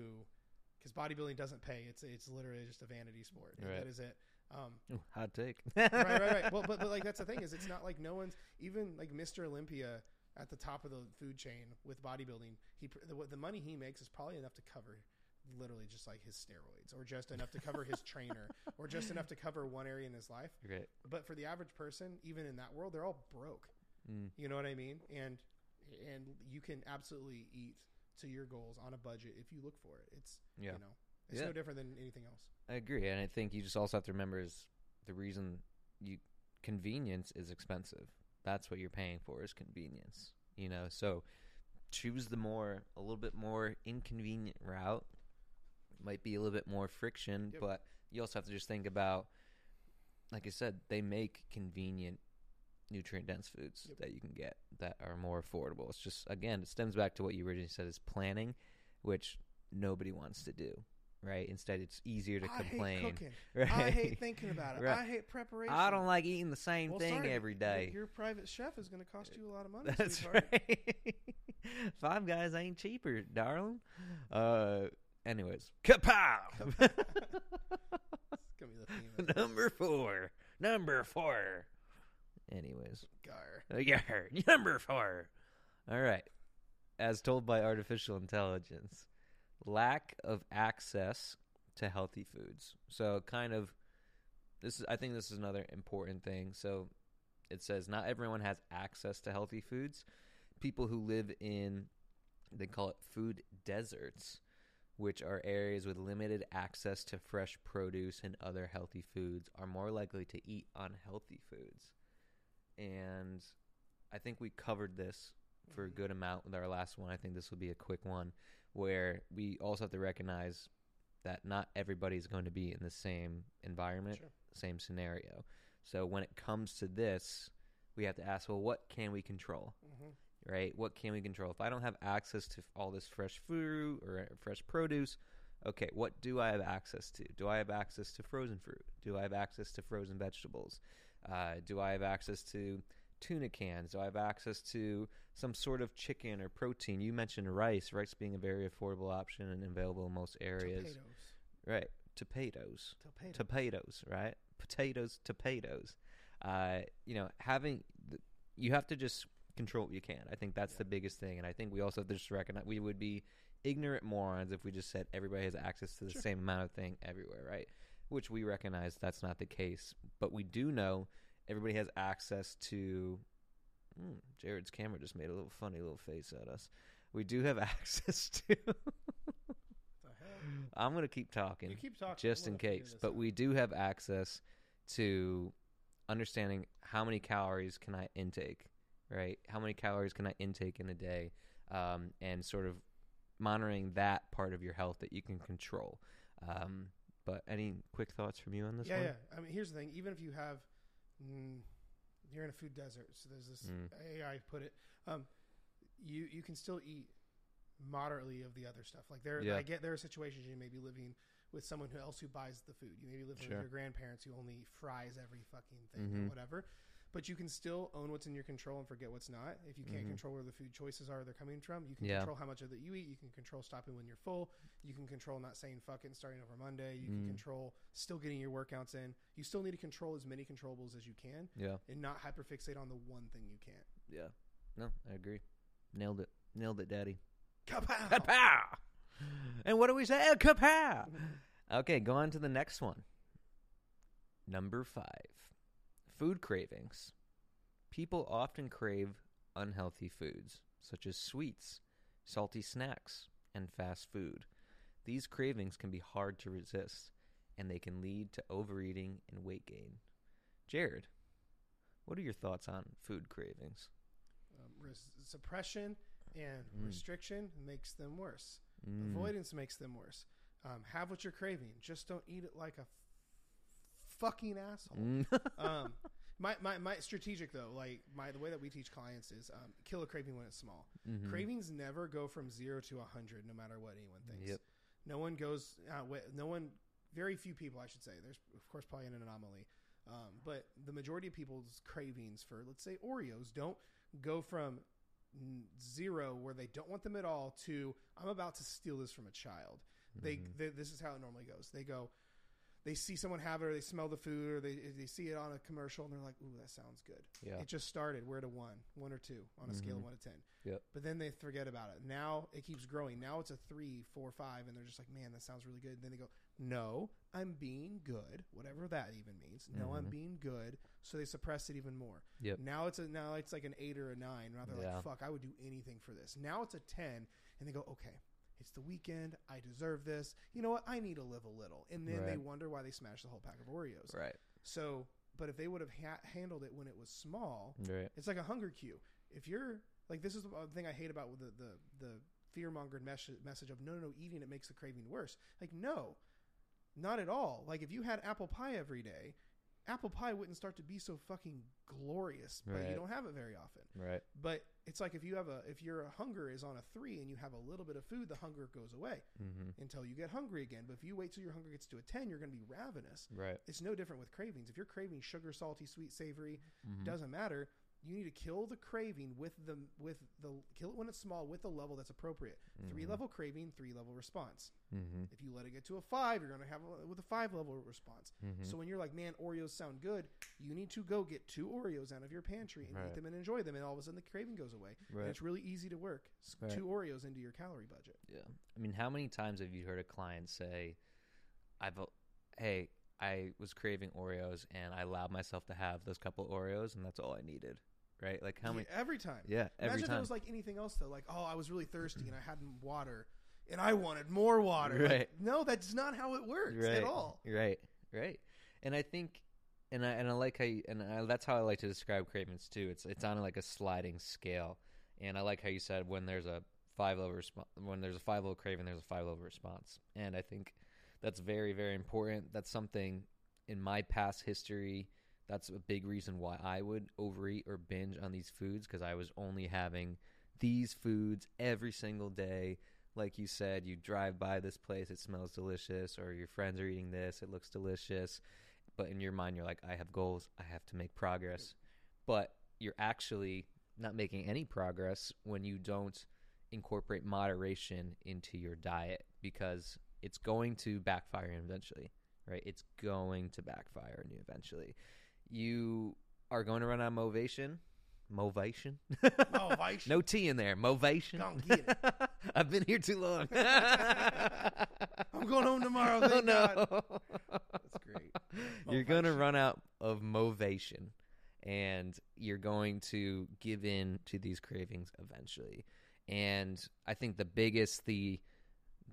Speaker 2: because bodybuilding doesn't pay. It's it's literally just a vanity sport.
Speaker 1: Right.
Speaker 2: That is it. Um,
Speaker 1: Ooh, hot take.
Speaker 2: right, right, right. Well, but, but like that's the thing is, it's not like no one's even like Mr. Olympia at the top of the food chain with bodybuilding. He the, the money he makes is probably enough to cover literally just like his steroids, or just enough to cover his trainer, or just enough to cover one area in his life.
Speaker 1: Right.
Speaker 2: But for the average person, even in that world, they're all broke.
Speaker 1: Mm.
Speaker 2: You know what I mean? And and you can absolutely eat to your goals on a budget if you look for it. It's
Speaker 1: Yeah.
Speaker 2: you know it's
Speaker 1: Yeah.
Speaker 2: no different than anything else.
Speaker 1: I agree, and I think you just also have to remember is the reason you convenience is expensive. That's what you're paying for is convenience. You know, so choose the more a little bit more inconvenient route. Might be a little bit more friction,
Speaker 2: Yep.
Speaker 1: but you also have to just think about, like I said, they make convenient, nutrient dense foods
Speaker 2: Yep.
Speaker 1: that you can get that are more affordable. It's just again, it stems back to what you originally said is planning, which nobody wants to do. Right. Instead, it's easier to
Speaker 2: I hate
Speaker 1: complain.
Speaker 2: cooking.
Speaker 1: Right.
Speaker 2: I hate thinking about it.
Speaker 1: Right.
Speaker 2: I hate preparation.
Speaker 1: I don't like eating the same
Speaker 2: Well,
Speaker 1: thing
Speaker 2: sorry,
Speaker 1: every
Speaker 2: your- private chef is going to cost you a lot of money.
Speaker 1: That's
Speaker 2: sweetheart.
Speaker 1: right. Five guys ain't cheaper, darling. Uh, anyways, kapow!
Speaker 2: It's going to be the theme. Of this.
Speaker 1: number four. Number four. Anyways,
Speaker 2: Gar.
Speaker 1: yeah, number four. All right. As told by artificial intelligence, lack of access to healthy foods. So, kind of, this is. I think this is another important thing. So, it says not everyone has access to healthy foods. People who live in, they call it food deserts, which are areas with limited access to fresh produce and other healthy foods, are more likely to eat unhealthy foods. And I think we covered this for a
Speaker 2: Mhm.
Speaker 1: good amount with our last one. I think this will be a quick one where we also have to recognize that not everybody's going to be in the same environment,
Speaker 2: Sure.
Speaker 1: same scenario. So when it comes to this, we have to ask, well, what can we control?
Speaker 2: Mhm.
Speaker 1: right? What can we control? If I don't have access to all this fresh fruit or fresh produce, okay, what do I have access to? Do I have access to frozen fruit? Do I have access to frozen vegetables? Uh, do I have access to tuna cans? Do I have access to some sort of chicken or protein? You mentioned rice, rice being a very affordable option and available in most areas. Right. Potatoes.
Speaker 2: Potatoes.
Speaker 1: Potatoes, right? Potatoes, potatoes. Uh, you know, having you have to just control what you can. I think that's
Speaker 2: Yeah.
Speaker 1: the biggest thing, and I think we also have to just recognize we would be ignorant morons if we just said everybody has access to the
Speaker 2: Sure.
Speaker 1: same amount of thing everywhere, right? Which we recognize that's not the case, but we do know everybody has access to. Mm, Jared's camera just made a little funny little face at us. We do have access to. I'm gonna keep talking
Speaker 2: You keep talking.
Speaker 1: just in case. But we do have access to understanding how many calories can I intake, right? How many calories can I intake in a day, um, and sort of monitoring that part of your health that you can control. Um, but any quick thoughts from you on this
Speaker 2: yeah,
Speaker 1: one?
Speaker 2: yeah. I mean, here's the thing. Even if you have, mm, you're in a food desert. So there's this
Speaker 1: Mm.
Speaker 2: AI put it. Um, you you can still eat moderately of the other stuff. Like there,
Speaker 1: Yeah.
Speaker 2: I get there are situations you may be living with someone who else who buys the food. You may be living
Speaker 1: Sure.
Speaker 2: with your grandparents who only fries every fucking thing or
Speaker 1: Mhm.
Speaker 2: whatever. But you can still own what's in your control and forget what's not. If you can't
Speaker 1: Mhm.
Speaker 2: control where the food choices are they're coming from, you can
Speaker 1: Yeah.
Speaker 2: control how much of it you eat. You can control stopping when you're full. You can control not saying fuck it and starting over Monday. You can
Speaker 1: Mm.
Speaker 2: control still getting your workouts in. You still need to control as many controllables as you can
Speaker 1: Yeah.
Speaker 2: and not hyperfixate on the one thing you can't.
Speaker 1: Yeah. No, I agree. Nailed it. Nailed it, Daddy.
Speaker 2: Kapow!
Speaker 1: Kapow! And what do we say? Kapow! Okay, go on to the next one. Number five food cravings. People often crave unhealthy foods, such as sweets, salty snacks, and fast food. These cravings can be hard to resist, and they can lead to overeating and weight gain. Jared, what are your thoughts on food cravings?
Speaker 2: Um, res- suppression and
Speaker 1: Mm.
Speaker 2: restriction makes them worse.
Speaker 1: Mm,
Speaker 2: Avoidance makes them worse. Um, have what you're craving. Just don't eat it like a fucking asshole.
Speaker 1: mm.
Speaker 2: um, my, my, my strategic though, like my the way that we teach clients is um, kill a craving when it's small.
Speaker 1: Mhm.
Speaker 2: Cravings never go from zero to a hundred, no matter what anyone thinks.
Speaker 1: Yep.
Speaker 2: No one goes. Uh, no one. Very few people, I should say. There's of course probably an anomaly, um, but the majority of people's cravings for, let's say, Oreos, don't go from n- zero, where they don't want them at all, to I'm about to steal this from a child. They,
Speaker 1: Mhm.
Speaker 2: they this is how it normally goes. They go, they see someone have it, or they smell the food, or they they see it on a commercial, and they're like, "Ooh, that sounds good."
Speaker 1: Yeah.
Speaker 2: It just started. We're at a one, one or two on a scale of one to ten.
Speaker 1: Yep.
Speaker 2: But then they forget about it. Now it keeps growing. Now it's a three, four, five, and they're just like, "Man, that sounds really good." then they go, "No, I'm being good, whatever that even means. No, I'm
Speaker 1: Mhm.
Speaker 2: being good." So they suppress it even more.
Speaker 1: Yep.
Speaker 2: Now it's a now it's like an eight or a nine. Now they're
Speaker 1: Yeah.
Speaker 2: like, "Fuck, I would do anything for this." Now it's a ten, and they go, "Okay." It's the weekend. I deserve this. You know what? I need to live a little. And then they wonder why they smashed the whole pack of Oreos.
Speaker 1: Right.
Speaker 2: So, but if they would have ha- handled it when it was small,
Speaker 1: Right.
Speaker 2: it's like a hunger cue. If you're like, this is the thing I hate about the the, the fear mongered mes- message of no, no, no, eating it makes the craving worse. Like, no, not at all. Like, if you had apple pie every day, apple pie wouldn't start to be so fucking glorious. But
Speaker 1: Right.
Speaker 2: you don't have it very often.
Speaker 1: Right.
Speaker 2: But it's like if you have a if your hunger is on a three and you have a little bit of food, the hunger goes away
Speaker 1: Mm-hmm.
Speaker 2: until you get hungry again. But if you wait till your hunger gets to a ten, you're going to be ravenous.
Speaker 1: Right.
Speaker 2: It's no different with cravings. If you're craving sugar, salty, sweet, savory,
Speaker 1: Mhm.
Speaker 2: doesn't matter. You need to kill the craving with the with the kill it when it's small with the level that's appropriate. Three
Speaker 1: Mhm.
Speaker 2: level craving, three level response.
Speaker 1: Mm-hmm.
Speaker 2: If you let it get to a five, you're going to have a, with a five level response.
Speaker 1: Mm-hmm.
Speaker 2: So when you're like, man, Oreos sound good, you need to go get two Oreos out of your pantry and
Speaker 1: Right.
Speaker 2: eat them and enjoy them, and all of a sudden the craving goes away.
Speaker 1: Right.
Speaker 2: And it's really easy to work.
Speaker 1: Right.
Speaker 2: Two Oreos into your calorie budget.
Speaker 1: Yeah. I mean, how many times have you heard a client say, "I've, hey, I was craving Oreos and I allowed myself to have those couple Oreos and that's all I needed." Right? Like how many?
Speaker 2: Every time.
Speaker 1: Yeah, every
Speaker 2: Imagine if
Speaker 1: time.
Speaker 2: it was like anything else though. Like, oh, I was really thirsty and I had water, and I wanted more water. Like,
Speaker 1: Right.
Speaker 2: no, that's not how it works
Speaker 1: right.
Speaker 2: at all.
Speaker 1: Right. Right. And I think, and I and I like how, you, and I, that's how I like to describe cravings too. It's it's on like a sliding scale, and I like how you said when there's a five level response, when there's a five level craving, there's a five level response, and I think that's very very important. That's something in my past history. That's a big reason why I would overeat or binge on these foods because I was only having these foods every single day. Like you said, you drive by this place, it smells delicious, or your friends are eating this, it looks delicious. But in your mind, you're like, I have goals, I have to make progress. But you're actually not making any progress when you don't incorporate moderation into your diet because it's going to backfire eventually, right? It's going to backfire on you eventually. You are going to run out of motivation. Motivation?
Speaker 2: Motivation.
Speaker 1: no T in there. Motivation.
Speaker 2: Come get it.
Speaker 1: I've been here too long.
Speaker 2: I'm going home tomorrow.
Speaker 1: oh
Speaker 2: Thank God.
Speaker 1: no.
Speaker 2: That's great.
Speaker 1: You're going to run out of motivation and you're going to give in to these cravings eventually. And I think the biggest the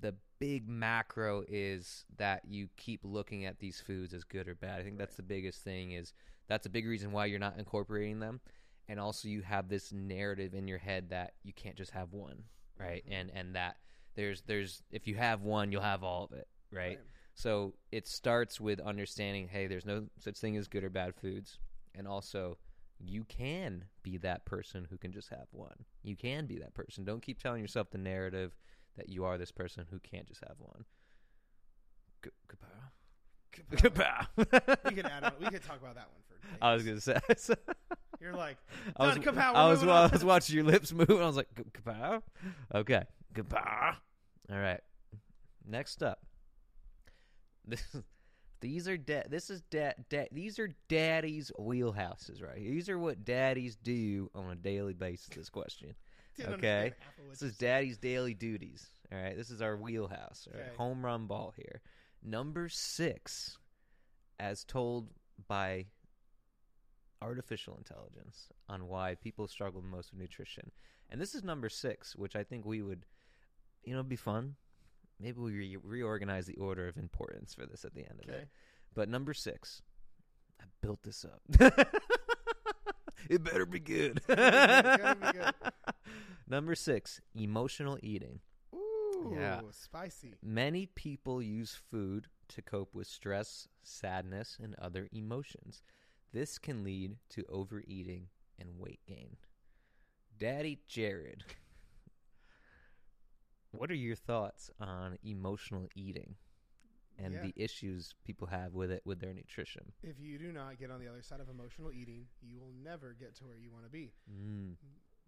Speaker 1: the big macro is that you keep looking at these foods as good or bad. I think that's the biggest thing is that's a big reason why you're not incorporating them. And also you have this narrative in your head that you can't just have one, right?
Speaker 2: Mhm.
Speaker 1: And and that there's there's if you have one, you'll have all of it, right?
Speaker 2: Right.
Speaker 1: So it starts with understanding, hey, there's no such thing as good or bad foods, and also you can be that person who can just have one. You can be that person. Don't keep telling yourself the narrative that you are this person who can't just have one. G- Kapow.
Speaker 2: we
Speaker 1: Kapow.
Speaker 2: could add on. We could talk about that one for. Days.
Speaker 1: I was gonna say.
Speaker 2: You're like,
Speaker 1: I was,
Speaker 2: kapow,
Speaker 1: I was,
Speaker 2: moving
Speaker 1: I was watching your lips move, and I was like, "K- kapow. Okay, kapow. All right. Next up, this, these are da- this is da- da- these are daddy's wheelhouses, right? These are what daddies do on a daily basis. This question. Okay.
Speaker 2: understand half of what
Speaker 1: This is daddy's daily duties. All right, this is our wheelhouse. All right?
Speaker 2: Okay.
Speaker 1: Home run ball here. Number six, as told by artificial intelligence on why people struggle the most with nutrition. And this is number six, which I think we would, you know, be fun. Maybe we re- reorganize the order of importance for this at the end of it. But number six, I built this up. it better be good.
Speaker 2: It's be good.
Speaker 1: Number six, emotional eating.
Speaker 2: Ooh,
Speaker 1: Yeah.
Speaker 2: spicy.
Speaker 1: Many people use food to cope with stress, sadness, and other emotions. This can lead to overeating and weight gain. Daddy Jared, what are your thoughts on emotional eating and
Speaker 2: Yeah.
Speaker 1: the issues people have with it with their nutrition?
Speaker 2: If you do not get on the other side of emotional eating, you will never get to where you want to be.
Speaker 1: Mm.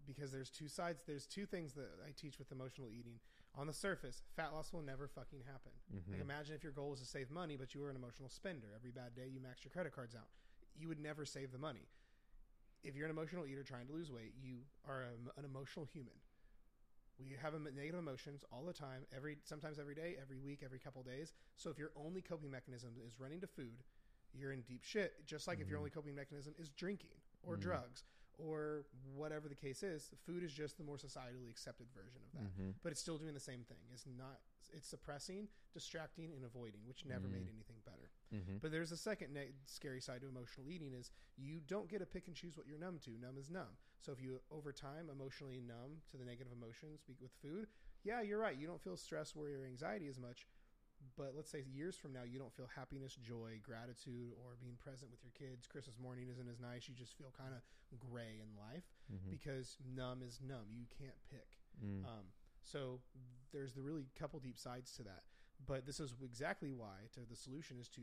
Speaker 2: Because there's two sides. There's two things that I teach with emotional eating. On the surface, fat loss will never fucking happen.
Speaker 1: Mhm.
Speaker 2: Like imagine if your goal was to save money, but you were an emotional spender. Every bad day, you max your credit cards out. You would never save the money. If you're an emotional eater trying to lose weight, you are a, an emotional human. We have negative emotions all the time, every sometimes every day, every week, every couple days. So if your only coping mechanism is running to food, you're in deep shit. Just like if your
Speaker 1: Mhm.
Speaker 2: only coping mechanism is drinking or
Speaker 1: Mhm.
Speaker 2: drugs or whatever the case is, food is just the more societally accepted version of that
Speaker 1: hmm
Speaker 2: but it's still doing the same thing. It's not. It's suppressing, distracting, and avoiding, which never
Speaker 1: Mm.
Speaker 2: made anything better.
Speaker 1: hmm
Speaker 2: But there's a second ne- scary side to emotional eating: is you don't get to pick and choose what you're numb to. Numb is numb. So if you over time emotionally numb to the negative emotions with food, yeah, you're right. You don't feel stress, worry, or anxiety as much. But let's say years from now, you don't feel happiness, joy, gratitude, or being present with your kids. Christmas morning isn't as nice. You just feel kind of gray in life
Speaker 1: hmm
Speaker 2: because numb is numb. You can't pick.
Speaker 1: mm
Speaker 2: Um, so there's the really couple deep sides to that. But this is exactly why to the solution is to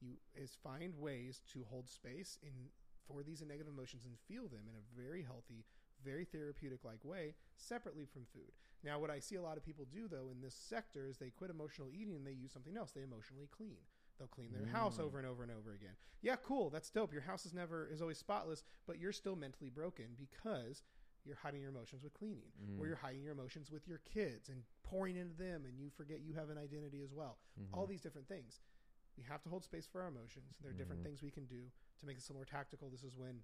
Speaker 2: you is find ways to hold space in for these negative emotions and feel them in a very healthy, very therapeutic like way, separately from food. Now, what I see a lot of people do though in this sector is they quit emotional eating and they use something else. They emotionally clean. They'll clean their house
Speaker 1: Mm.
Speaker 2: over and over and over again. Yeah, cool. That's dope. Your house is never is always spotless, but you're still mentally broken because you're hiding your emotions with cleaning
Speaker 1: Mm.
Speaker 2: or you're hiding your emotions with your kids and pouring into them and you forget you have an identity as well all
Speaker 1: Mhm.
Speaker 2: these different things we have to hold space for our emotions there are different
Speaker 1: Mhm.
Speaker 2: things we can do to make this a little more tactical this is when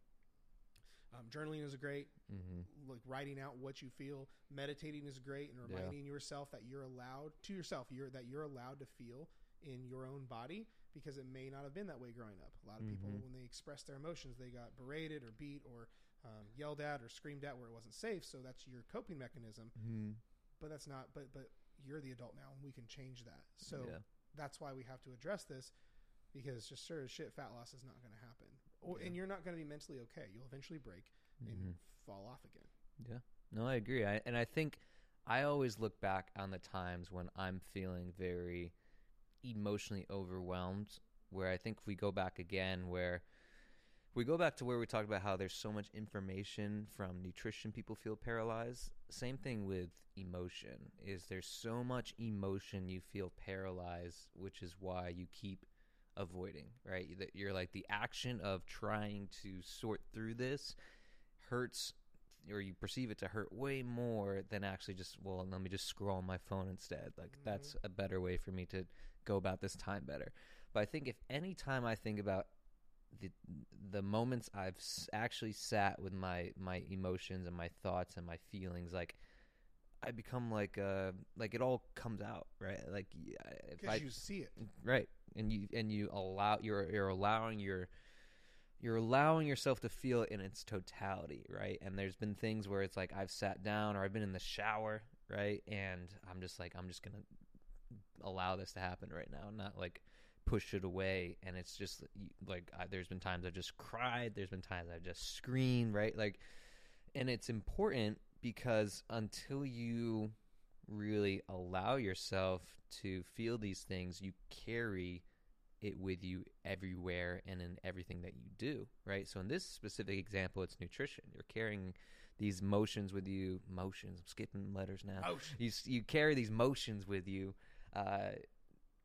Speaker 2: um, journaling is great
Speaker 1: Mhm.
Speaker 2: like writing out what you feel meditating is great and
Speaker 1: Yeah.
Speaker 2: reminding yourself that you're allowed to yourself you're that you're allowed to feel in your own body because it may not have been that way growing up a lot of people
Speaker 1: Mhm.
Speaker 2: when they express their emotions they got berated or beat or um, yelled at or screamed at where it wasn't safe so that's your coping mechanism
Speaker 1: Mhm.
Speaker 2: but that's not but but you're the adult now and we can change that so
Speaker 1: Yeah.
Speaker 2: that's why we have to address this because just sure as shit fat loss is not going to happen or,
Speaker 1: Yeah.
Speaker 2: and you're not going to be mentally okay you'll eventually break and mm-hmm. fall off again
Speaker 1: Yeah. No, I agree. I, and I think I always look back on the times when I'm feeling very emotionally overwhelmed. Where I think if we go back again, where we go back to where we talked about how there's so much information from nutrition, people feel paralyzed. Same thing with emotion. Is there's so much emotion you feel paralyzed, which is why you keep avoiding. Right? That you're like the action of trying to sort through this hurts or you perceive it to hurt way more than actually just well let me just scroll on my phone instead like
Speaker 2: Mhm.
Speaker 1: that's a better way for me to go about this time better but i think if any time i think about the the moments i've s- actually sat with my my emotions and my thoughts and my feelings like i become like uh like it all comes out right? Like if i
Speaker 2: you see it.
Speaker 1: right. And you and you allow you're you're allowing your you're allowing yourself to feel it in its totality right? And there's been things where it's like i've sat down or i've been in the shower right? And i'm just like i'm just gonna allow this to happen right now not like push it away. And it's just like I, there's been times i've just cried. There's been times i've just screamed right? Like and it's important because until you really allow yourself to feel these things, you carry it with you everywhere and in everything that you do, right? So in this specific example, it's nutrition. You're carrying these motions with you. Motions. I'm skipping letters now.
Speaker 2: Ouch.
Speaker 1: You you carry these motions with you. Uh,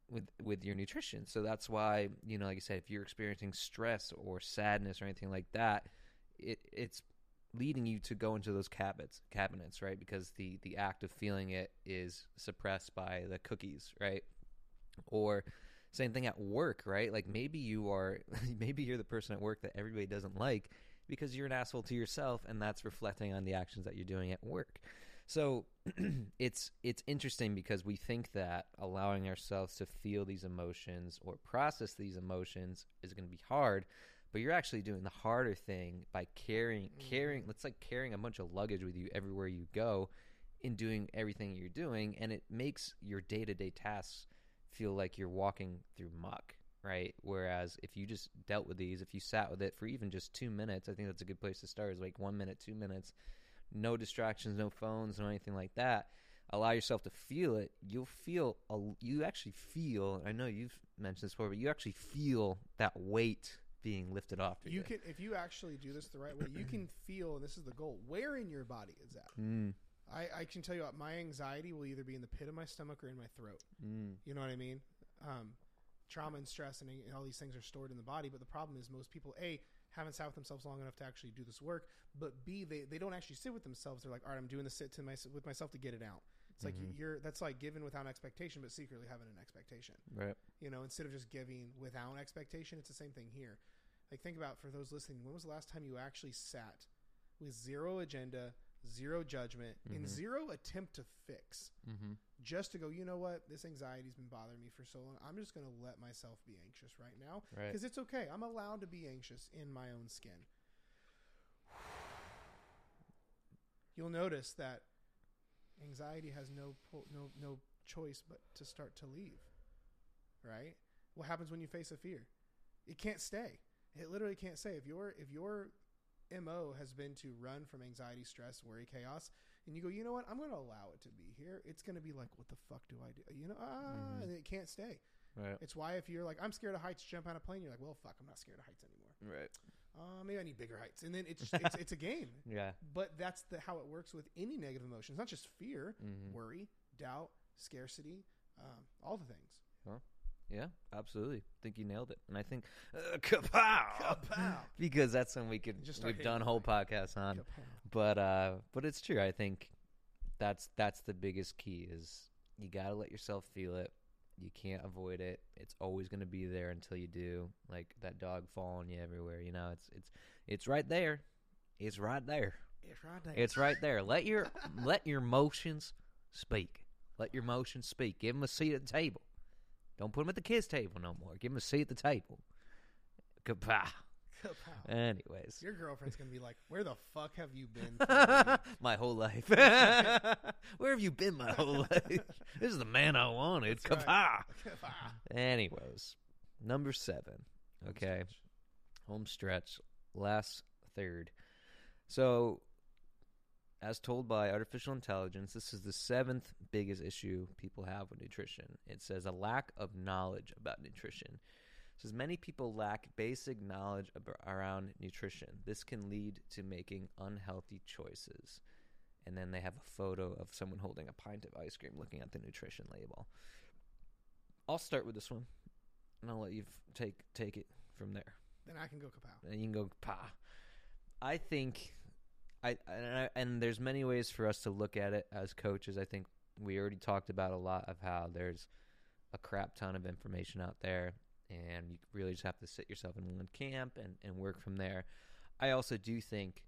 Speaker 1: with with your nutrition, so that's why you know, like I said, if you're experiencing stress or sadness or anything like that, it it's leading you to go into those cabinets cabinets right? Because the the act of feeling it is suppressed by the cookies right? Or same thing at work right? Like maybe you are maybe you're the person at work that everybody doesn't like because you're an asshole to yourself and that's reflecting on the actions that you're doing at work. So it's it's interesting because we think that allowing ourselves to feel these emotions or process these emotions is going to be hard but you're actually doing the harder thing by carrying carrying
Speaker 2: mm-hmm.
Speaker 1: it's like carrying a bunch of luggage with you everywhere you go in doing everything you're doing and it makes your day-to-day tasks feel like you're walking through muck right? Whereas if you just dealt with these if you sat with it for even just two minutes i think that's a good place to start is like one minute two minutes no distractions no phones no anything like that. Allow yourself to feel it. You'll feel a, you actually feel i know you've mentioned this before but you actually feel that weight being lifted off
Speaker 2: You can, if you actually do this the right way, you can feel, and this is the goal, where in your body is that?
Speaker 1: mm,
Speaker 2: I, I can tell you what, my anxiety will either be in the pit of my stomach or in my throat.
Speaker 1: mm,
Speaker 2: You know what I mean? Um, trauma and stress and, and all these things are stored in the body, but the problem is most people, A, haven't sat with themselves long enough to actually do this work, but B, they, they don't actually sit with themselves. They're like, all right, I'm doing the sit to my, with myself to get it out. It's like
Speaker 1: Mhm.
Speaker 2: you're that's like giving without expectation, but secretly having an expectation.
Speaker 1: right
Speaker 2: You know, instead of just giving without expectation, it's the same thing here. Like think about for those listening, when was the last time you actually sat with zero agenda, zero judgment, and
Speaker 1: Mhm.
Speaker 2: zero attempt to fix?
Speaker 1: mm-hmm.
Speaker 2: Just to go, you know what? This anxiety's been bothering me for so long. I'm just going to let myself be anxious right now
Speaker 1: right
Speaker 2: because it's okay. I'm allowed to be anxious in my own skin. You'll notice that anxiety has no po- no no choice but to start to leave. Right? What happens when you face a fear? It can't stay. It literally can't stay. If your if your MO has been to run from anxiety, stress, worry, chaos, and you go, you know what? I'm going to allow it to be here. It's going to be like, what the fuck do I do? You know, ah,
Speaker 1: Mhm.
Speaker 2: and it can't stay.
Speaker 1: right
Speaker 2: It's why if you're like, I'm scared of heights, jump out of a plane. You're like, well, fuck, I'm not scared of heights anymore.
Speaker 1: right
Speaker 2: Uh, maybe I need bigger heights, and then it's it's, it's a game.
Speaker 1: yeah
Speaker 2: But that's the how it works with any negative emotions, not just fear,
Speaker 1: mm-hmm.
Speaker 2: worry, doubt, scarcity, um, all the things.
Speaker 1: Yeah, absolutely. think you nailed it, and I think uh, kapow,
Speaker 2: Kapow.
Speaker 1: because that's when we could
Speaker 2: just—we've
Speaker 1: done whole podcasts on. But uh, but it's true. I think that's that's the biggest key is you got to let yourself feel it. You can't avoid it. It's always going to be there until you do. Like that dog following you everywhere. You know, it's it's it's right there. It's right there.
Speaker 2: It's right there.
Speaker 1: It's right there. Let your let your motions speak. Let your motions speak. Give them a seat at the table. Don't put them at the kids' table no more. Give them a seat at the table. Goodbye. Anyways,
Speaker 2: Your girlfriend's gonna be like, "Where the fuck have you been?"
Speaker 1: my whole life. Where have you been my whole life? This is the man I wanted.
Speaker 2: That's right.
Speaker 1: Anyways, number seven. Okay. home stretch, last third. So as told by artificial intelligence, this is the seventh biggest issue people have with nutrition. It says a lack of knowledge about nutrition. Says many people lack basic knowledge ab- around nutrition. This can lead to making unhealthy choices. And then they have a photo of someone holding a pint of ice cream looking at the nutrition label. I'll start with this one, and I'll let you f- take take it from there.
Speaker 2: Then I can go kapow.
Speaker 1: And you can go pa. I think, I and, I and there's many ways for us to look at it as coaches. I think we already talked about a lot of how there's a crap ton of information out there, and you really just have to sit yourself in one camp and and work from there. I also do think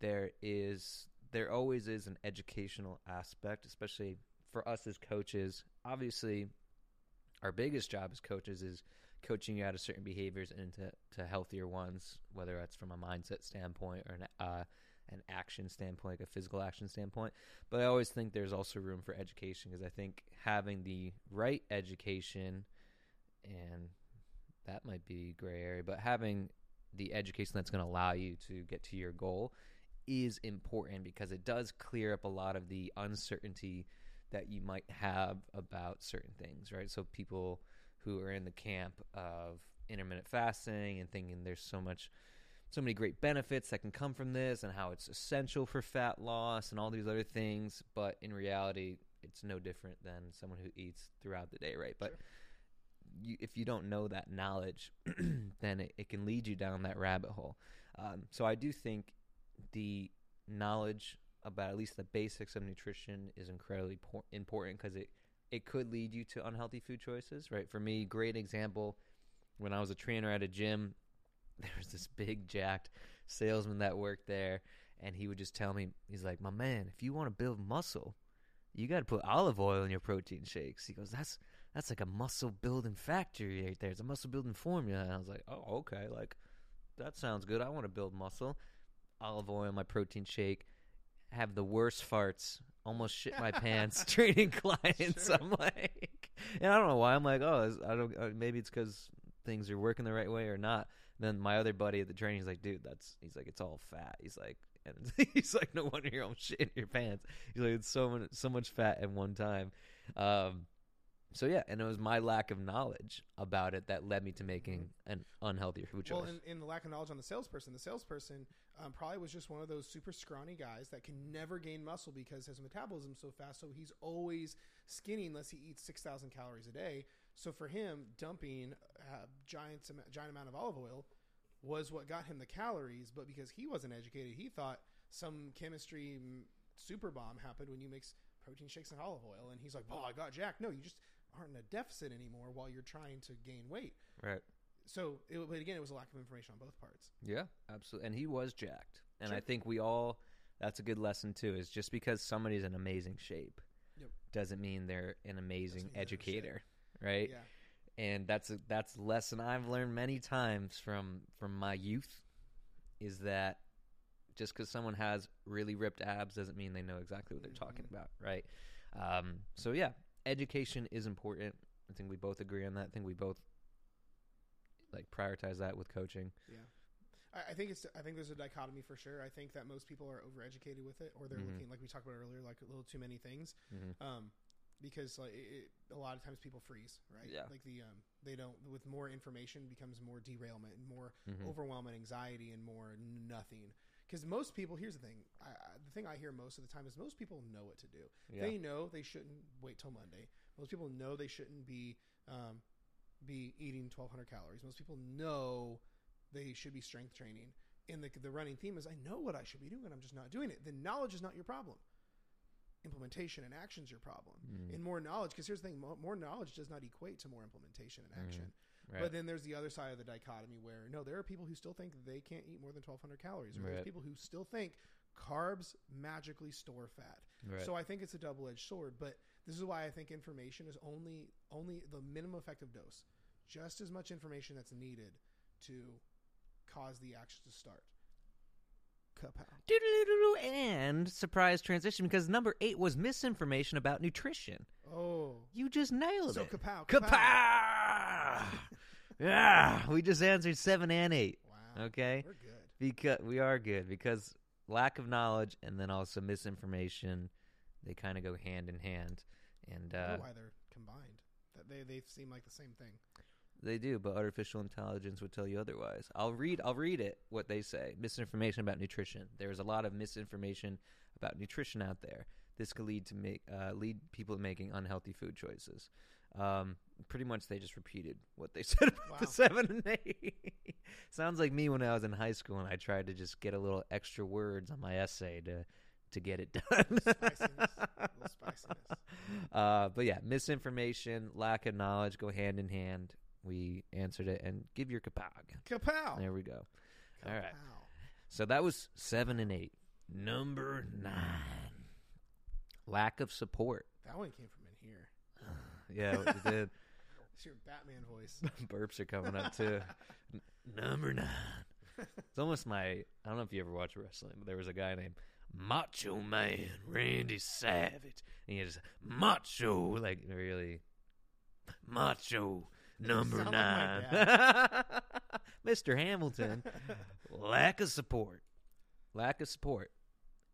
Speaker 1: there is there always is an educational aspect, especially for us as coaches. Obviously, our biggest job as coaches is coaching you out of certain behaviors into to healthier ones, whether that's from a mindset standpoint or an uh, an action standpoint, like a physical action standpoint. But I always think there's also room for education because I think having the right education, and that might be gray area, but having the education that's going to allow you to get to your goal is important because it does clear up a lot of the uncertainty that you might have about certain things, right? So people who are in the camp of intermittent fasting and thinking there's so much so many great benefits that can come from this and how it's essential for fat loss and all these other things, but in reality it's no different than someone who eats throughout the day, right? But
Speaker 2: Sure.
Speaker 1: You, if you don't know that knowledge, then it, it can lead you down that rabbit hole. Um, so I do think the knowledge about at least the basics of nutrition is incredibly por- important because it it could lead you to unhealthy food choices. Right? For me, great example. When I was a trainer at a gym, there was this big jacked salesman that worked there, and he would just tell me, he's like, "My man, if you want to build muscle, you got to put olive oil in your protein shakes." He goes, "That's that's like a muscle building factory right there. It's a muscle building formula." And I was like, "Oh, okay. Like that sounds good. I want to build muscle. Olive oil my protein shake. Have the worst farts. Almost shit my pants training clients.
Speaker 2: Sure.
Speaker 1: I'm like, and I don't know why. I'm like, oh, I don't. Uh, maybe it's because things are working the right way or not. Then my other buddy at the training, he's like, dude, that's. He's like, it's all fat. He's like, and he's like, no wonder you're all shit in your pants. He's like, it's so much, so much fat at one time. Um, so yeah, and it was my lack of knowledge about it that led me to making an unhealthier food choice.
Speaker 2: Well, in, in the lack of knowledge on the salesperson, the salesperson um, probably was just one of those super scrawny guys that can never gain muscle because his metabolism's so fast. So he's always skinny unless he eats six thousand calories a day. So for him, dumping a giant giant amount of olive oil was what got him the calories. But because he wasn't educated, he thought some chemistry mm, super bomb happened when you mix protein shakes and olive oil, and he's like, "Oh, I got Jack." No, you just aren't in a deficit anymore while you're trying to gain weight.
Speaker 1: right.
Speaker 2: So, it, but again, it was a lack of information on both parts.
Speaker 1: Yeah, absolutely. And he was jacked. And
Speaker 2: Sure.
Speaker 1: I think we all that's a good lesson too, is just because somebody's in amazing shape
Speaker 2: Yep.
Speaker 1: doesn't mean they're an amazing
Speaker 2: mean they understand.
Speaker 1: educator. Right?
Speaker 2: Yeah.
Speaker 1: And that's a that's a lesson I've learned many times from from my youth is that just because someone has really ripped abs doesn't mean they know exactly what they're talking
Speaker 2: Mhm.
Speaker 1: about, right? Um, so yeah, education is important. I think we both agree on that. I think we both like prioritize that with coaching.
Speaker 2: Yeah. I, I think it's. I think there's a dichotomy for sure. I think that most people are overeducated with it, or they're
Speaker 1: Mhm.
Speaker 2: looking like we talked about earlier, like a little too many things.
Speaker 1: Mm-hmm.
Speaker 2: Um, because like it, a lot of times people freeze, right?
Speaker 1: Yeah.
Speaker 2: Like the um, they don't with more information becomes more derailment and more
Speaker 1: Mhm.
Speaker 2: overwhelm and anxiety and more nothing. Because most people, here's the thing. I, I, the thing I hear most of the time is most people know what to do.
Speaker 1: Yeah.
Speaker 2: They know they shouldn't wait till Monday. Most people know they shouldn't be um, be eating 1,200 calories. Most people know they should be strength training. And the, the running theme is I know what I should be doing, and I'm just not doing it. Then knowledge is not your problem. Implementation and action is your problem.
Speaker 1: Mm.
Speaker 2: And more knowledge, because here's the thing: mo- more knowledge does not equate to more implementation and
Speaker 1: Mhm.
Speaker 2: action.
Speaker 1: Right.
Speaker 2: But then there's the other side of the dichotomy where no, there are people who still think they can't eat more than 1,200 calories. Or
Speaker 1: Right.
Speaker 2: there's people who still think carbs magically store fat.
Speaker 1: right.
Speaker 2: So I think it's a double-edged sword. But this is why I think information is only only the minimum effective dose, just as much information that's needed to cause the action to start. Kapow.
Speaker 1: And surprise transition because number eight was misinformation about nutrition.
Speaker 2: Oh,
Speaker 1: You just nailed
Speaker 2: so
Speaker 1: it.
Speaker 2: kapow,
Speaker 1: Kapow! yeah, we just answered seven and eight.
Speaker 2: Wow.
Speaker 1: Okay,
Speaker 2: We're good.
Speaker 1: because we are good because lack of knowledge and then also misinformation. They kind of go hand in hand, and
Speaker 2: I
Speaker 1: uh,
Speaker 2: don't know why they're combined. That they they seem like the same thing.
Speaker 1: They do. But artificial intelligence would tell you otherwise. I'll read. I'll read it. What they say: misinformation about nutrition. There's a lot of misinformation about nutrition out there. This could lead to make uh, lead people to making unhealthy food choices. Um, pretty much, they just repeated what they said about the seven and eight. Sounds like me when I was in high school and I tried to just get a little extra words on my essay to to get it done.
Speaker 2: Spiciness. Spiciness.
Speaker 1: Uh, but yeah, misinformation, lack of knowledge go hand in hand. We answered it and give your kapag.
Speaker 2: Kapow!
Speaker 1: There we go. All right.
Speaker 2: Kapow.
Speaker 1: So that was seven and eight. Number nine, lack of support.
Speaker 2: That one came from in here.
Speaker 1: Yeah, you did.
Speaker 2: It's your Batman voice.
Speaker 1: Burps are coming up too. N- Number nine. It's almost my. I don't know if you ever watch wrestling, but there was a guy named Macho Man Randy Savage, and he just macho, like really macho. Number
Speaker 2: sound
Speaker 1: nine, Mr. Hamilton. Lack of support. Lack of support.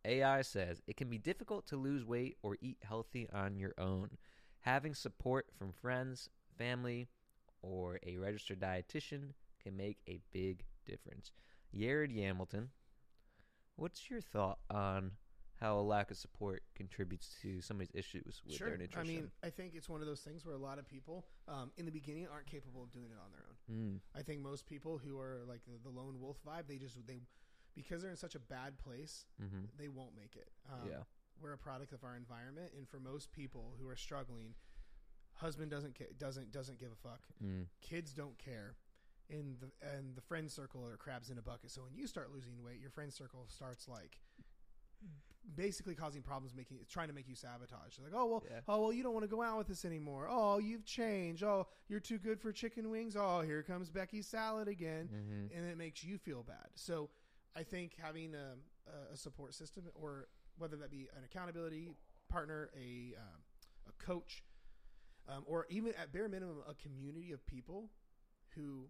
Speaker 1: AI says it can be difficult to lose weight or eat healthy on your own. Having support from friends, family, or a registered dietitian can make a big difference. Yared Yamilton, what's your thought on how a lack of support contributes to somebody's issues with
Speaker 2: sure.
Speaker 1: their nutrition?
Speaker 2: I mean, I think it's one of those things where a lot of people, um, in the beginning, aren't capable of doing it on their own.
Speaker 1: Mm,
Speaker 2: I think most people who are like the, the lone wolf vibe, they just they because they're in such a bad place,
Speaker 1: hmm
Speaker 2: they won't make it. Um,
Speaker 1: yeah.
Speaker 2: we're a product of our environment, and for most people who are struggling, husband doesn't ca- doesn't doesn't give a fuck.
Speaker 1: Mm,
Speaker 2: Kids don't care, and the and the friend circle are crabs in a bucket. So when you start losing weight, your friend circle starts like basically causing problems, making it's trying to make you sabotage. They're like, oh well,
Speaker 1: Yeah.
Speaker 2: oh well, you don't want to go out with us anymore. Oh, you've changed. Oh, you're too good for chicken wings. Oh, here comes Becky's salad again
Speaker 1: hmm
Speaker 2: and it makes you feel bad. So I think having a, a support system, or whether that be an accountability partner, a um, a coach, um, or even at bare minimum a community of people who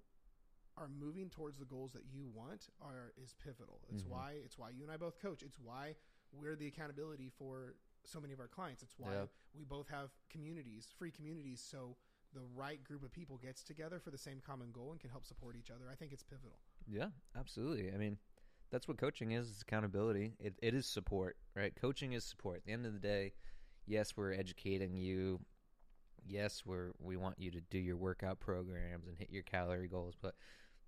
Speaker 2: are moving towards the goals that you want are is pivotal. It's
Speaker 1: Mhm.
Speaker 2: why it's why you and I both coach. It's why we're the accountability for so many of our clients. It's why
Speaker 1: Yeah.
Speaker 2: we both have communities, free communities, so the right group of people gets together for the same common goal and can help support each other. I think it's pivotal.
Speaker 1: Yeah, absolutely. I mean, that's what coaching is, is accountability. It, it is support, right? Coaching is support. At the end of the day, yes, we're educating you. Yes, we're we want you to do your workout programs and hit your calorie goals, but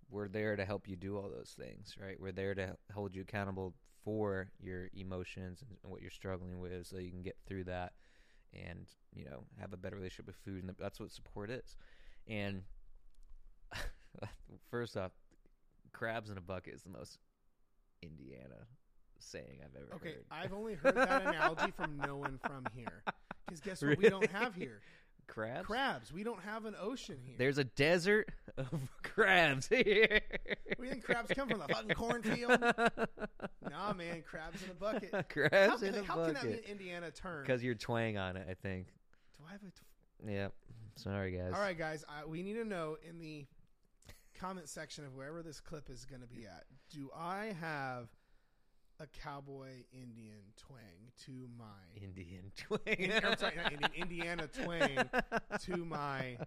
Speaker 1: we're there to help you do all those things, right? We're there to hold you accountable for your emotions and, what you're struggling with so you can get through that and, you know, have a better relationship with food and that's what support is. And first off, crabs in a bucket is the most Indiana saying I've ever heard.
Speaker 2: Okay,
Speaker 1: heard.
Speaker 2: I've only heard that analogy from no one from here. Because guess what? We don't have here
Speaker 1: crabs?
Speaker 2: crabs. We don't have an ocean here.
Speaker 1: There's a desert of crabs here.
Speaker 2: Where do you think crabs come from? The fucking cornfield? nah, man, crabs in a bucket. How,
Speaker 1: crabs in
Speaker 2: can,
Speaker 1: a
Speaker 2: how can that be an. Indiana term?
Speaker 1: Because you're twang on it, I think.
Speaker 2: Do I have a? T-
Speaker 1: Yep. Sorry, guys.
Speaker 2: All right, guys. I, we need to know in the comment section of wherever this clip is going to be at. Do I have a cowboy Indian twang to my
Speaker 1: Indian twang.
Speaker 2: I'm sorry, not Indian, Indiana twang to my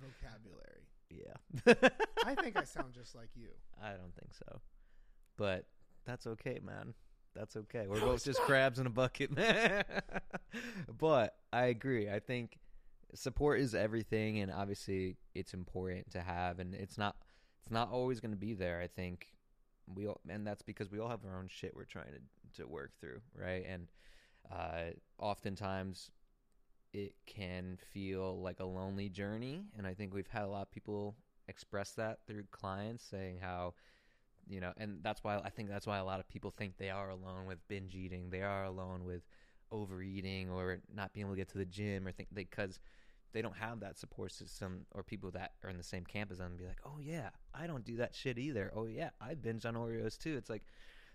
Speaker 2: vocabulary.
Speaker 1: Yeah.
Speaker 2: I think I sound just like you.
Speaker 1: I don't think so. But that's okay, man. That's okay. We're both just crabs in a bucket, man. but I agree. I think support is everything and obviously it's important to have and it's not it's not always going to be there. I think we all, and that's because we all have our own shit we're trying to to work through, right? And uh oftentimes it can feel like a lonely journey and I think we've had a lot of people express that through clients saying how you know and that's why i think that's why a lot of people think they are alone with binge eating they are alone with overeating or not being able to get to the gym or think because they don't have that support system or people that are in the same camp as them and be like oh yeah i don't do that shit either oh yeah i binge on oreos too it's like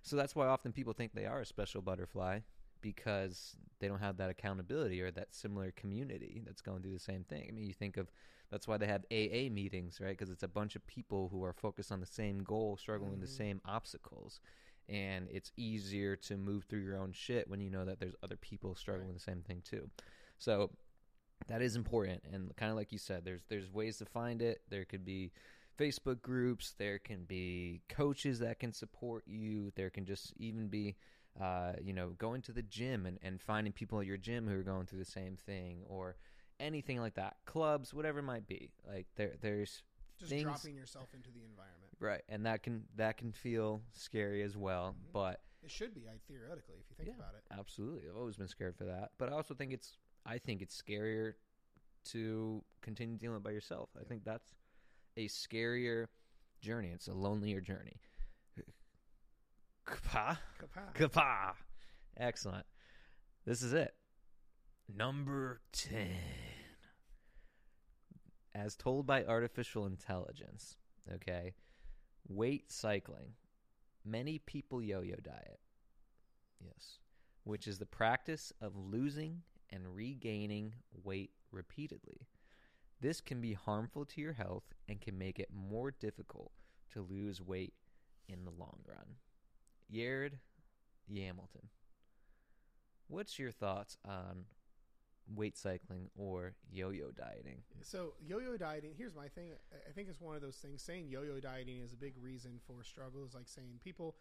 Speaker 1: so that's why often people think they are a special butterfly because they don't have that accountability or that similar community that's going through the same thing i mean you think of that's why they have AA meetings, right? Because it's a bunch of people who are focused on the same goal, struggling with the
Speaker 2: Mhm.
Speaker 1: same obstacles. and it's easier to move through your own shit when you know that there's other people struggling
Speaker 2: Right.
Speaker 1: with the same thing too. So that is important and kind of like you said there's there's ways to find it. There could be Facebook groups, there can be coaches that can support you, there can just even be uh, you know, going to the gym and, and finding people at your gym who are going through the same thing or anything like that. Clubs, whatever it might be. Like there there's
Speaker 2: Just
Speaker 1: things-
Speaker 2: dropping yourself into the environment.
Speaker 1: right and that can that can feel scary as well.
Speaker 2: Mhm.
Speaker 1: But
Speaker 2: It should be, I theoretically, if you think
Speaker 1: Yeah.
Speaker 2: about it.
Speaker 1: Absolutely. I've always been scared for that. But I also think it's I think it's scarier to continue dealing by yourself. I think that's a scarier journey. It's a lonelier journey. Kapa?
Speaker 2: Kapow.
Speaker 1: Kapa. Excellent. This is it. Number 10. As told by artificial intelligence, okay? Weight cycling. Many people yo yo diet. Yes. Which is the practice of losing and regaining weight repeatedly. This can be harmful to your health and can make it more difficult to lose weight in the long run. Yared Yamilton. What's your thoughts on weight cycling or yo-yo dieting?
Speaker 2: So yo-yo dieting. Here's my thing. I- think it's one of those things. Saying yo-yo dieting is a big reason for struggle. Is like saying people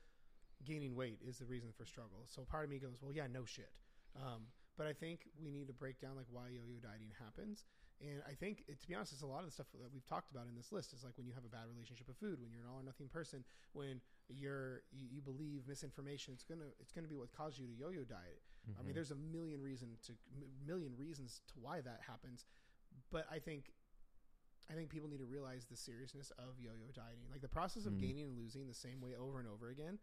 Speaker 2: gaining weight is the reason for struggle. So part of me goes, well, yeah, no shit. Um, but I think we need to break down like why yo-yo dieting happens. And I think, it, to be honest, it's a lot of the stuff that we've talked about in this list. Is like when you have a bad relationship with food, when you're an all or nothing person, when you're you, you believe misinformation. It's gonna it's gonna be what caused you to yo-yo diet. I mean,
Speaker 1: Mhm.
Speaker 2: there's a million reason to million reasons to why that happens, but I think I think people need to realize the seriousness of yo-yo dieting. Like the process of
Speaker 1: Mm.
Speaker 2: gaining and losing the same way over and over again.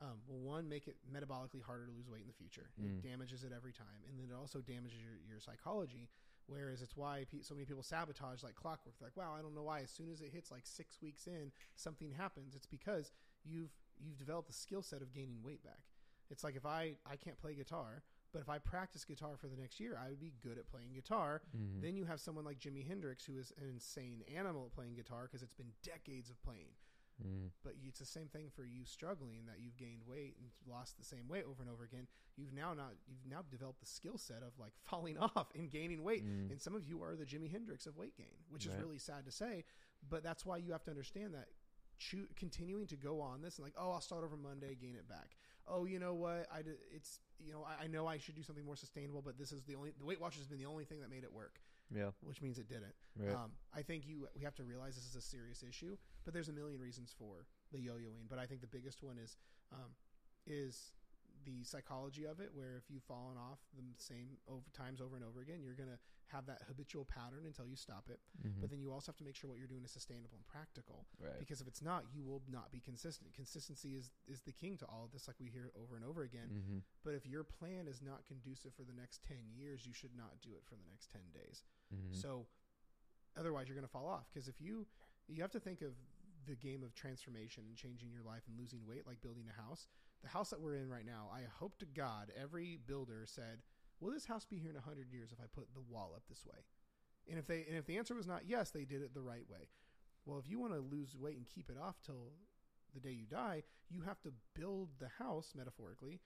Speaker 2: Um, will one make it metabolically harder to lose weight in the future?
Speaker 1: Mm.
Speaker 2: It damages it every time, and then it also damages your, your psychology. Whereas it's why pe- so many people sabotage like clockwork. They're like, wow, I don't know why. As soon as it hits like six weeks in, something happens. It's because you've you've developed the skill set of gaining weight back. It's like if I I can't play guitar, but if I practice guitar for the next year, I would be good at playing guitar.
Speaker 1: Mhm.
Speaker 2: Then you have someone like Jimi Hendrix, who is an insane animal at playing guitar because it's been decades of playing.
Speaker 1: Mm.
Speaker 2: But it's the same thing for you struggling that you've gained weight and lost the same weight over and over again. You've now not you've now developed the skill set of like falling off and gaining weight.
Speaker 1: Mm.
Speaker 2: And some of you are the Jimi Hendrix of weight gain, which is really sad to say. But that's why you have to understand that choo- continuing to go on this and like, oh, I'll start over Monday, gain it back. Oh, you know what? I it's you know I, I know I should do something more sustainable, but this is the only the Weight Watchers has been the only thing that made it work,
Speaker 1: Yeah.
Speaker 2: which means it didn't.
Speaker 1: Right.
Speaker 2: Um, I think you we have to realize this is a serious issue, but there's a million reasons for the yo-yoing. But I think the biggest one is um, is the psychology of it, where if you've fallen off the same over times over and over again, you're gonna have that habitual pattern until you stop it.
Speaker 1: Mhm.
Speaker 2: But then you also have to make sure what you're doing is sustainable and practical,
Speaker 1: right.
Speaker 2: because if it's not, you will not be consistent. Consistency is is the king to all of this, like we hear over and over again.
Speaker 1: hmm
Speaker 2: But if your plan is not conducive for the next ten years, you should not do it for the next ten days.
Speaker 1: hmm
Speaker 2: So otherwise you're going to fall off because if you you have to think of the game of transformation and changing your life and losing weight like building a house. The house that we're in right now, I hope to God every builder said, "Will this house be here in 100 years if I put the wall up this way?" And if they and if the answer was not yes, they did it the right way. Well, if you want to lose weight and keep it off till the day you die, you have to build the house metaphorically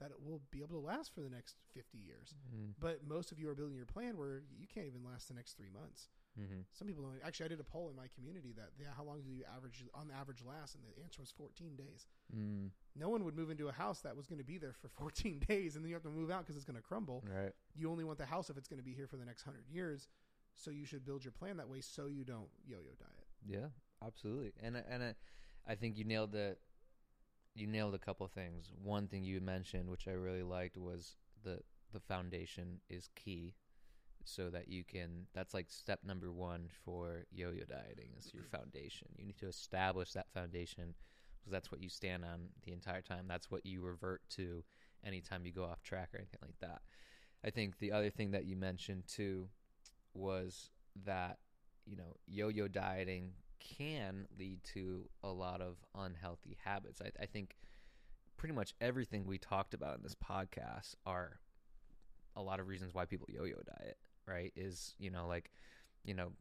Speaker 2: that it will be able to last for the next 50 years.
Speaker 1: Mm.
Speaker 2: But most of you are building your plan where you can't even last the next three months.
Speaker 1: Hmm
Speaker 2: Some people don't. Actually, I did a poll in my community that yeah, how long do you average on average last, and the answer was 14 days.
Speaker 1: Mm.
Speaker 2: No one would move into a house that was going to be there for 14 days, and then you have to move out because it's going to crumble.
Speaker 1: Right.
Speaker 2: You only want the house if it's going to be here for the next hundred years. So you should build your plan that way, so you don't yo-yo diet.
Speaker 1: Yeah, absolutely. And I- and I, I think you nailed the you nailed a couple of things. One thing you mentioned, which I really liked, was the the foundation is key, so that you can. That's like step number one for yo-yo dieting is your mm-hmm. foundation. You need to establish that foundation because that's what you stand on the entire time. That's what you revert to anytime you go off track or anything like that. I think the other thing that you mentioned too was that you know yo-yo dieting can lead to a lot of unhealthy habits. I, I think pretty much everything we talked about in this podcast are a lot of reasons why people yo-yo diet. Right? Is you know like you know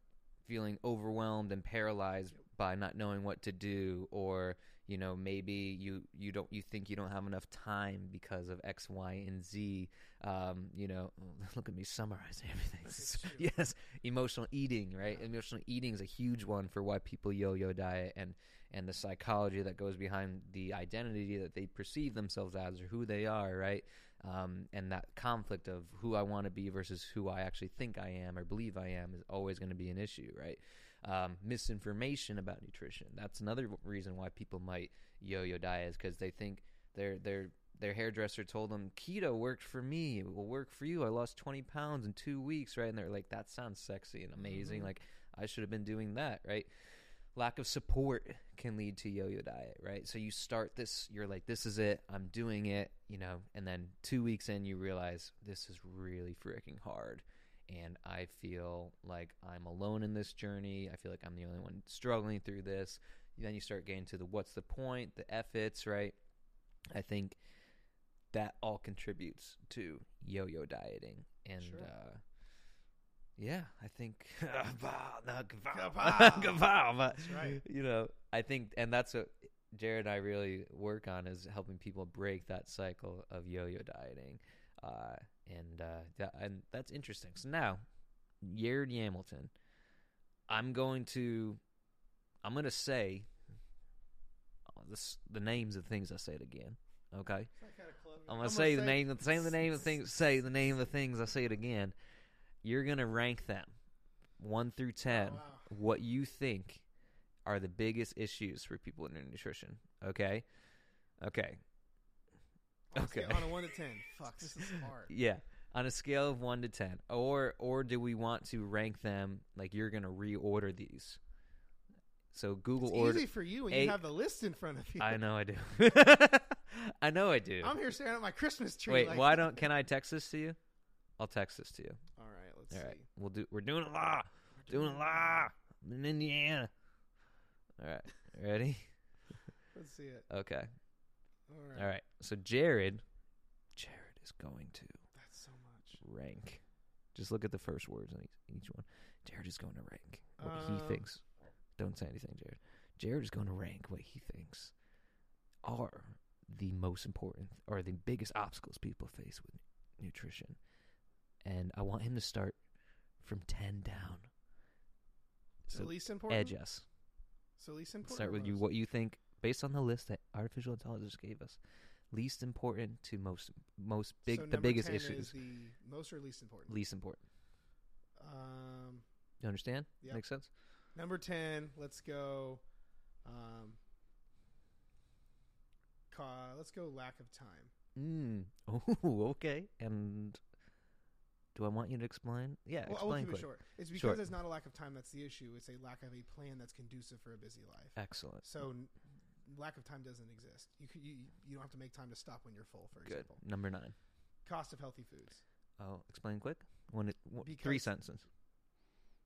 Speaker 1: feeling overwhelmed and paralyzed by not knowing what to do, or you know maybe you you don't you think you don't have enough time because of x y and z um, you know look at me summarizing everything. Yes emotional eating right? Emotional eating is a huge one for why people yo-yo diet and and the psychology that goes behind the identity that they perceive themselves as or who they are right um, and that conflict of who I want to be versus who I actually think I am or believe I am is always going to be an issue, right? Um, misinformation about nutrition. That's another reason why people might yo-yo diet is because they think their their their hairdresser told them keto worked for me. It will work for you. I lost twenty pounds in two weeks, right? And they're like, that sounds sexy and amazing.
Speaker 2: Mhm.
Speaker 1: Like I should have been doing that, right? Lack of support can lead to yo-yo diet right? So you start this you're like this is it. I'm doing it you know? And then two weeks in you realize this is really freaking hard. And i feel like i'm alone in this journey. I feel like i'm the only one struggling through this. Then you start getting to the what's the point the efforts right? I think that all contributes to yo-yo dieting. And
Speaker 2: Sure.
Speaker 1: uh yeah, I think not
Speaker 2: Kapow.
Speaker 1: kapow, but
Speaker 2: That's right.
Speaker 1: you know, I think, and that's what Jared and I really work on is helping people break that cycle of yo-yo dieting, uh, and uh, that, and that's interesting. So now, Jared Hamilton, I'm going to, I'm going to say uh, this, the names of things I said again. Okay,
Speaker 2: It's that kind of club.
Speaker 1: I'm gonna say the name, say the name of things, say the name of the things. I say it again. You're gonna rank them one through ten.
Speaker 2: Oh, wow.
Speaker 1: What you think are the biggest issues for people in nutrition? Okay, okay,
Speaker 2: On a scale-
Speaker 1: Okay.
Speaker 2: On a one to ten. Fuck, this is hard.
Speaker 1: yeah. On a scale of one to ten, or or do we want to rank them like you're gonna reorder these? So Google
Speaker 2: It's
Speaker 1: order.
Speaker 2: easy for you when
Speaker 1: eight-
Speaker 2: you have the list in front of you.
Speaker 1: I know I do. I know I do.
Speaker 2: I'm here staring at my Christmas tree.
Speaker 1: Wait,
Speaker 2: like,
Speaker 1: why don't? Can I text this to you? I'll text this to you.
Speaker 2: All let's
Speaker 1: All
Speaker 2: see.
Speaker 1: right, we'll do. We're doing a law. Doing a law. I'm in Indiana. All right, ready?
Speaker 2: Let's see it.
Speaker 1: Okay.
Speaker 2: All right.
Speaker 1: All right. So Jared, Jared is going to
Speaker 2: That's so much.
Speaker 1: rank. Just look at the first words on each, each one. Jared is going to rank what he
Speaker 2: Um,
Speaker 1: thinks. Don't say anything, Jared. Jared is going to rank what he thinks are the most important or the biggest obstacles people face with nutrition. And I want him to start from 10 down.
Speaker 2: So least important.
Speaker 1: edge us.
Speaker 2: So least important.
Speaker 1: Start with you. What you think based on the list that artificial intelligence gave us, least important to most most big
Speaker 2: So
Speaker 1: the biggest
Speaker 2: 10
Speaker 1: issues.
Speaker 2: Is the most or least important.
Speaker 1: least important.
Speaker 2: Um,
Speaker 1: You understand?
Speaker 2: Yep.
Speaker 1: Makes sense.
Speaker 2: number ten. Let's go. Um, let's go. Lack of time.
Speaker 1: Mm. Oh, okay. And do I want you to explain? Yeah,
Speaker 2: well,
Speaker 1: explain
Speaker 2: keep it short. It's because
Speaker 1: Short.
Speaker 2: it's not a lack of time that's the issue. It's a lack of a plan that's conducive for a busy life.
Speaker 1: Excellent.
Speaker 2: So n- lack of time doesn't exist. You you you don't have to make time to stop when you're full. For
Speaker 1: Good.
Speaker 2: example,
Speaker 1: Number nine.
Speaker 2: cost of healthy foods.
Speaker 1: Oh, explain quick. One, one three sentences.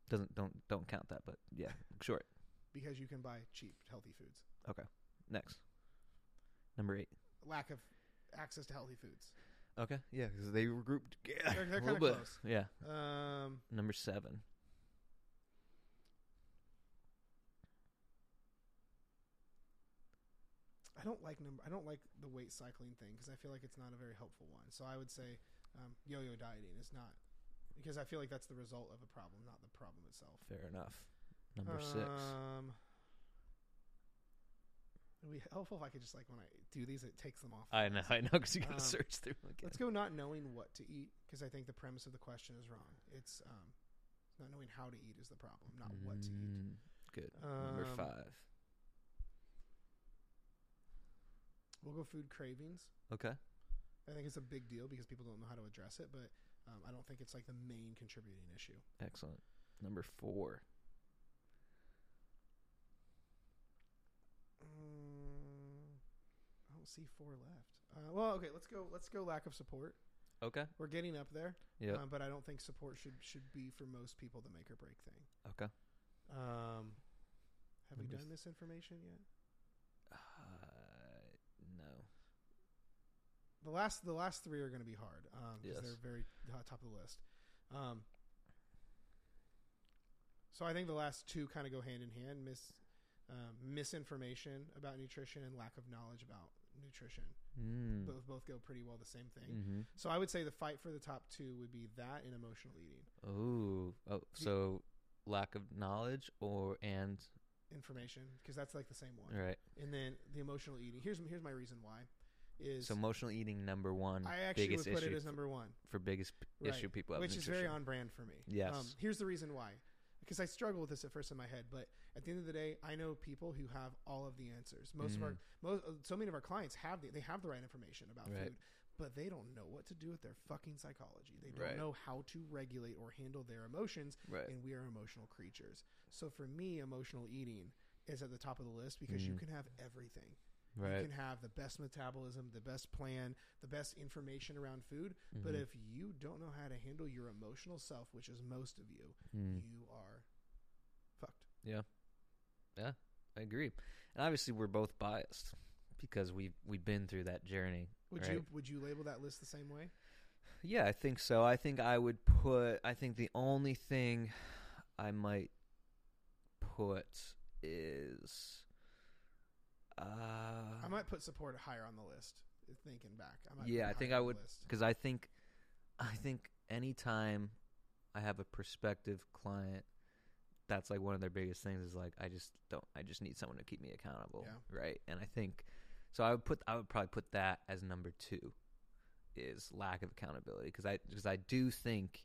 Speaker 1: Doesn't don't don't count that, but yeah, short.
Speaker 2: because you can buy cheap healthy foods. Okay.
Speaker 1: Next. Number eight.
Speaker 2: Lack of access to healthy foods.
Speaker 1: Okay. Yeah, because they were grouped together.
Speaker 2: They're- they're
Speaker 1: a little
Speaker 2: kinda
Speaker 1: bit.
Speaker 2: close.
Speaker 1: Yeah.
Speaker 2: Um,
Speaker 1: Number seven.
Speaker 2: I don't like number. I don't like the weight cycling thing because I feel like it's not a very helpful one. So I would say um, yo-yo dieting is not because I feel like that's the result of a problem, not the problem itself.
Speaker 1: Fair enough. Number six.
Speaker 2: Um, it would be helpful if I could just like when I do these, it takes them off.
Speaker 1: I know, I know, because you gotta
Speaker 2: Um,
Speaker 1: search through again.
Speaker 2: Let's go not knowing what to eat because I think the premise of the question is wrong. It's um, not knowing how to eat is the problem, not what to eat.
Speaker 1: Mm, Good. Number
Speaker 2: Um,
Speaker 1: five.
Speaker 2: We'll go food cravings.
Speaker 1: Okay.
Speaker 2: I think it's a big deal because people don't know how to address it, but um, I don't think it's like the main contributing issue.
Speaker 1: Excellent. Number four.
Speaker 2: Mm, I don't see four left. Uh, well, okay, let's go. Let's go. Lack of support.
Speaker 1: Okay.
Speaker 2: We're getting up there,
Speaker 1: Yeah.
Speaker 2: um, but I don't think support should should be for most people the make or break thing.
Speaker 1: okay.
Speaker 2: Um, have we done this information yet?
Speaker 1: Uh, no.
Speaker 2: The last the last three are going to be hard because
Speaker 1: Yes.
Speaker 2: they're very uh, top of the list. Um, so I think the last two kind of go hand in hand. Miss um, misinformation about nutrition and lack of knowledge about nutrition.
Speaker 1: Mm.
Speaker 2: Both both go pretty well the same thing.
Speaker 1: Mm-hmm.
Speaker 2: So I would say the fight for the top two would be that and emotional eating.
Speaker 1: Ooh. Oh, so lack of knowledge or and
Speaker 2: Information because that's like the same one.
Speaker 1: right.
Speaker 2: And then the emotional eating. Here's here's my reason why. Is
Speaker 1: So emotional eating number one.
Speaker 2: I actually
Speaker 1: biggest
Speaker 2: would put
Speaker 1: issue
Speaker 2: it as number one.
Speaker 1: for biggest
Speaker 2: Right.
Speaker 1: issue people have
Speaker 2: which is very on brand for me.
Speaker 1: Yes.
Speaker 2: Um, here's the reason why. Because I struggle with this at first in my head, but at the end of the day, I know people who have all of the answers. Most of our, most, uh, so many of our clients have the, they have the right information about
Speaker 1: Mm. Right.
Speaker 2: food, but they don't know what to do with their fucking psychology. They don't
Speaker 1: Right.
Speaker 2: know how to regulate or handle their emotions,
Speaker 1: Right.
Speaker 2: and we are emotional creatures. So for me, emotional eating is at the top of the list because you
Speaker 1: Mhm.
Speaker 2: can have everything.
Speaker 1: Right.
Speaker 2: You can have the best metabolism, the best plan, the best information around food, but
Speaker 1: Mhm.
Speaker 2: if you don't know how to handle your emotional self, which is most of you,
Speaker 1: Mm.
Speaker 2: you are fucked. Yeah. Yeah.
Speaker 1: I agree. And obviously we're both biased because we've we've been through that journey.
Speaker 2: Would
Speaker 1: Right.
Speaker 2: you would you label that list the same way?
Speaker 1: Yeah, I think so. I think I would put I think the only thing I might put is uh
Speaker 2: I might put support higher on the list. Thinking back, I might
Speaker 1: Yeah, I think I would- because I think I think anytime I have a prospective client, that's like one of their biggest things is like I just don't I just need someone to keep me accountable,
Speaker 2: Yeah.
Speaker 1: right? And I think so. I would put I would probably put that as number two is lack of accountability because I because I do think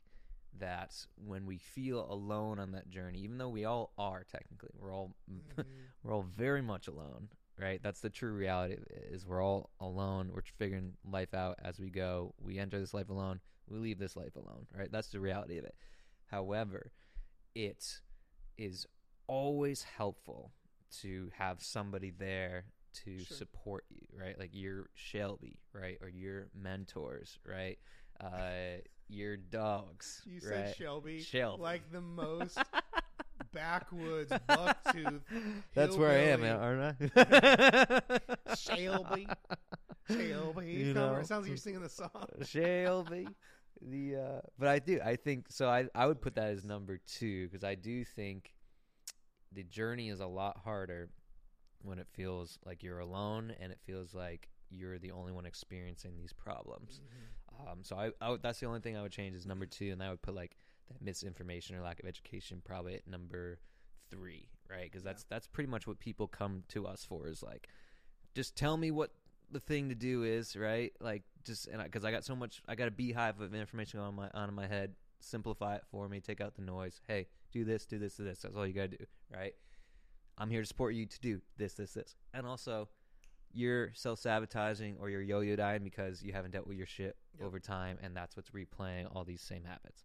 Speaker 1: that when we feel alone on that journey, even though we all are technically, we're all
Speaker 2: Mhm.
Speaker 1: we're all very much alone right? That's the true reality is we're all alone. We're figuring life out as we go. We enter this life alone. We leave this life alone right? That's the reality of it. However it is always helpful to have somebody there to
Speaker 2: Sure.
Speaker 1: support you right? Like your shelby right? Or your mentors right? Uh your dogs
Speaker 2: you said? Shelby,
Speaker 1: Shelby.
Speaker 2: like the most backwoods bucktooth
Speaker 1: That's where I am, aren't I?
Speaker 2: Shelby. Shelby.
Speaker 1: You know.
Speaker 2: It sounds like you're singing the song.
Speaker 1: Shelby. The uh, but I do I think so. I I would put that as number two because I do think the journey is a lot harder when it feels like you're alone and it feels like you're the only one experiencing these problems.
Speaker 2: Mhm.
Speaker 1: Um, so I, I would, that's the only thing I would change is number two, and I would put like that misinformation or lack of education probably at number three, right? Because that's that's pretty much what people come to us for is like, just tell me what the thing to do is, right? Like just and because I, got so much, I got a beehive of information on my on my head. Simplify it for me. Take out the noise. Hey, do this, do this, do this. That's all you got to do, right? I'm here to support you to do this, this, this, and also you're self sabotaging or you're yo yo dying because you haven't dealt with your shit
Speaker 2: Yep.
Speaker 1: over time, and that's what's replaying all these same habits.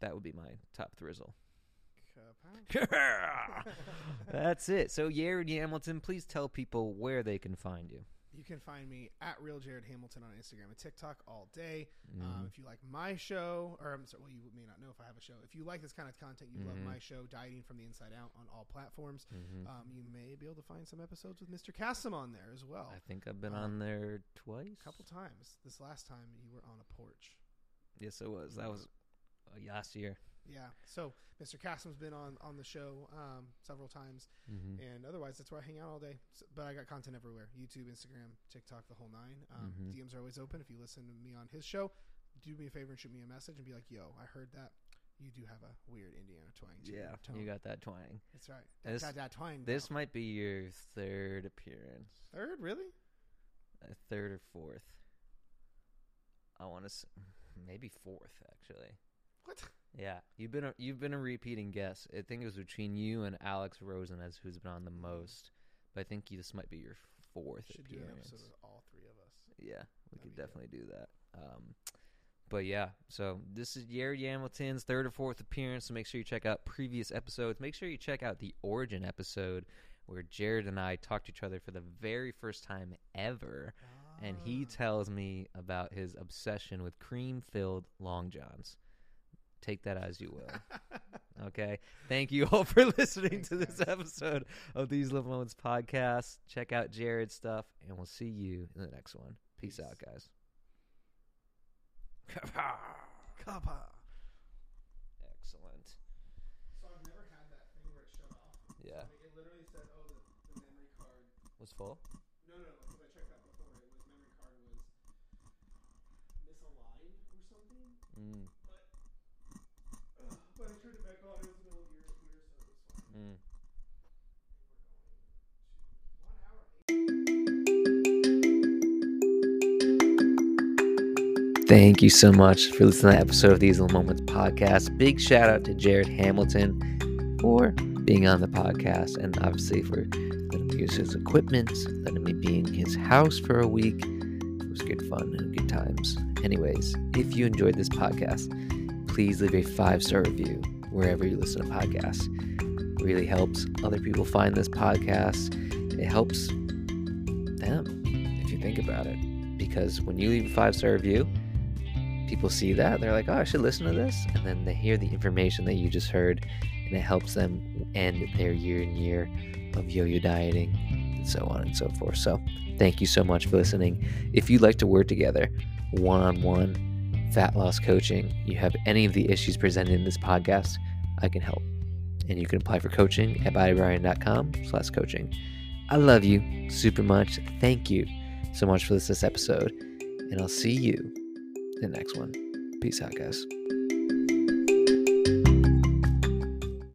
Speaker 1: That would be my top thrizzle. That's it. So Jared Hamilton, please tell people where they can find you.
Speaker 2: You can find me at real Jared Hamilton on Instagram and TikTok all day.
Speaker 1: Mhm.
Speaker 2: Um, if you like my show, or I'm sorry, well, you may not know if I have a show. If you like this kind of content, you love
Speaker 1: Mhm.
Speaker 2: my show, Dieting from the Inside Out, on all platforms.
Speaker 1: Mhm.
Speaker 2: Um, you may be able to find some episodes with Mr. Kassim on there as well.
Speaker 1: I think I've been
Speaker 2: um,
Speaker 1: on there twice.
Speaker 2: A couple times. This last time you were on a porch.
Speaker 1: Yes, it was. That was last year.
Speaker 2: Yeah. So Mr. Kassim's been on on the show um, several times,
Speaker 1: Mm-hmm.
Speaker 2: and otherwise that's where I hang out all day. So, but I got content everywhere: YouTube, Instagram, TikTok, the whole nine. Um,
Speaker 1: Mhm.
Speaker 2: DMs are always open. If you listen to me on his show, do me a favor and shoot me a message and be like, "Yo, I heard that." You do have a weird Indiana twang.
Speaker 1: Yeah,
Speaker 2: tone.
Speaker 1: you got that twang.
Speaker 2: That's right.
Speaker 1: This-
Speaker 2: that, that twang.
Speaker 1: This might be your third appearance.
Speaker 2: third, really?
Speaker 1: a third or fourth. I want to, maybe fourth actually.
Speaker 2: What?
Speaker 1: Yeah, you've been a, you've been a repeating guest. I think it was between you and Alex Rosen as who's been on the most. But I think you, this might be your fourth
Speaker 2: Should do an
Speaker 1: appearance.
Speaker 2: episode with all three of us.
Speaker 1: Yeah, we
Speaker 2: That'd
Speaker 1: could definitely do that. Um, but yeah, so this is Jared Hamilton's third or fourth appearance. So make sure you check out previous episodes. Make sure you check out the Origin episode where Jared and I talked to each other for the very first time ever and he
Speaker 2: Ah.
Speaker 1: tells me about his obsession with cream filled long johns. Take that as you will. Okay. Thank you all for listening
Speaker 2: Thanks,
Speaker 1: to this
Speaker 2: guys.
Speaker 1: episode of These Little Moments podcast. Check out Jared's stuff, and we'll see you in the next one. Peace,
Speaker 2: Peace.
Speaker 1: out, guys.
Speaker 2: Kappa.
Speaker 1: Excellent.
Speaker 2: So I've never had that thing where it shut off.
Speaker 1: Yeah.
Speaker 2: It literally said, oh, the, the memory card was full.
Speaker 1: Thank you so much for listening to that episode of These Little Moments podcast. Big shout out to Jared Hamilton for being on the podcast and obviously for letting me use his equipment, letting me be in his house for a week. It was good fun and good times. Anyways, if you enjoyed this podcast, please leave a five star review wherever you listen to podcasts. It really helps other people find this podcast. It helps them if you think about it. Because when you leave a five star review, people see that they're like oh i should listen to this. And then they hear the information that you just heard and it helps them end their year and year of yo-yo dieting and so on and so forth. So thank you so much for listening. If you'd like to work together one-on-one fat loss coaching you have any of the issues presented in this podcast i can help. And you can apply for coaching at bodybyryan.com slash coaching. I love you super much. Thank you so much for this, this episode and i'll see you the next one. Peace out, guys.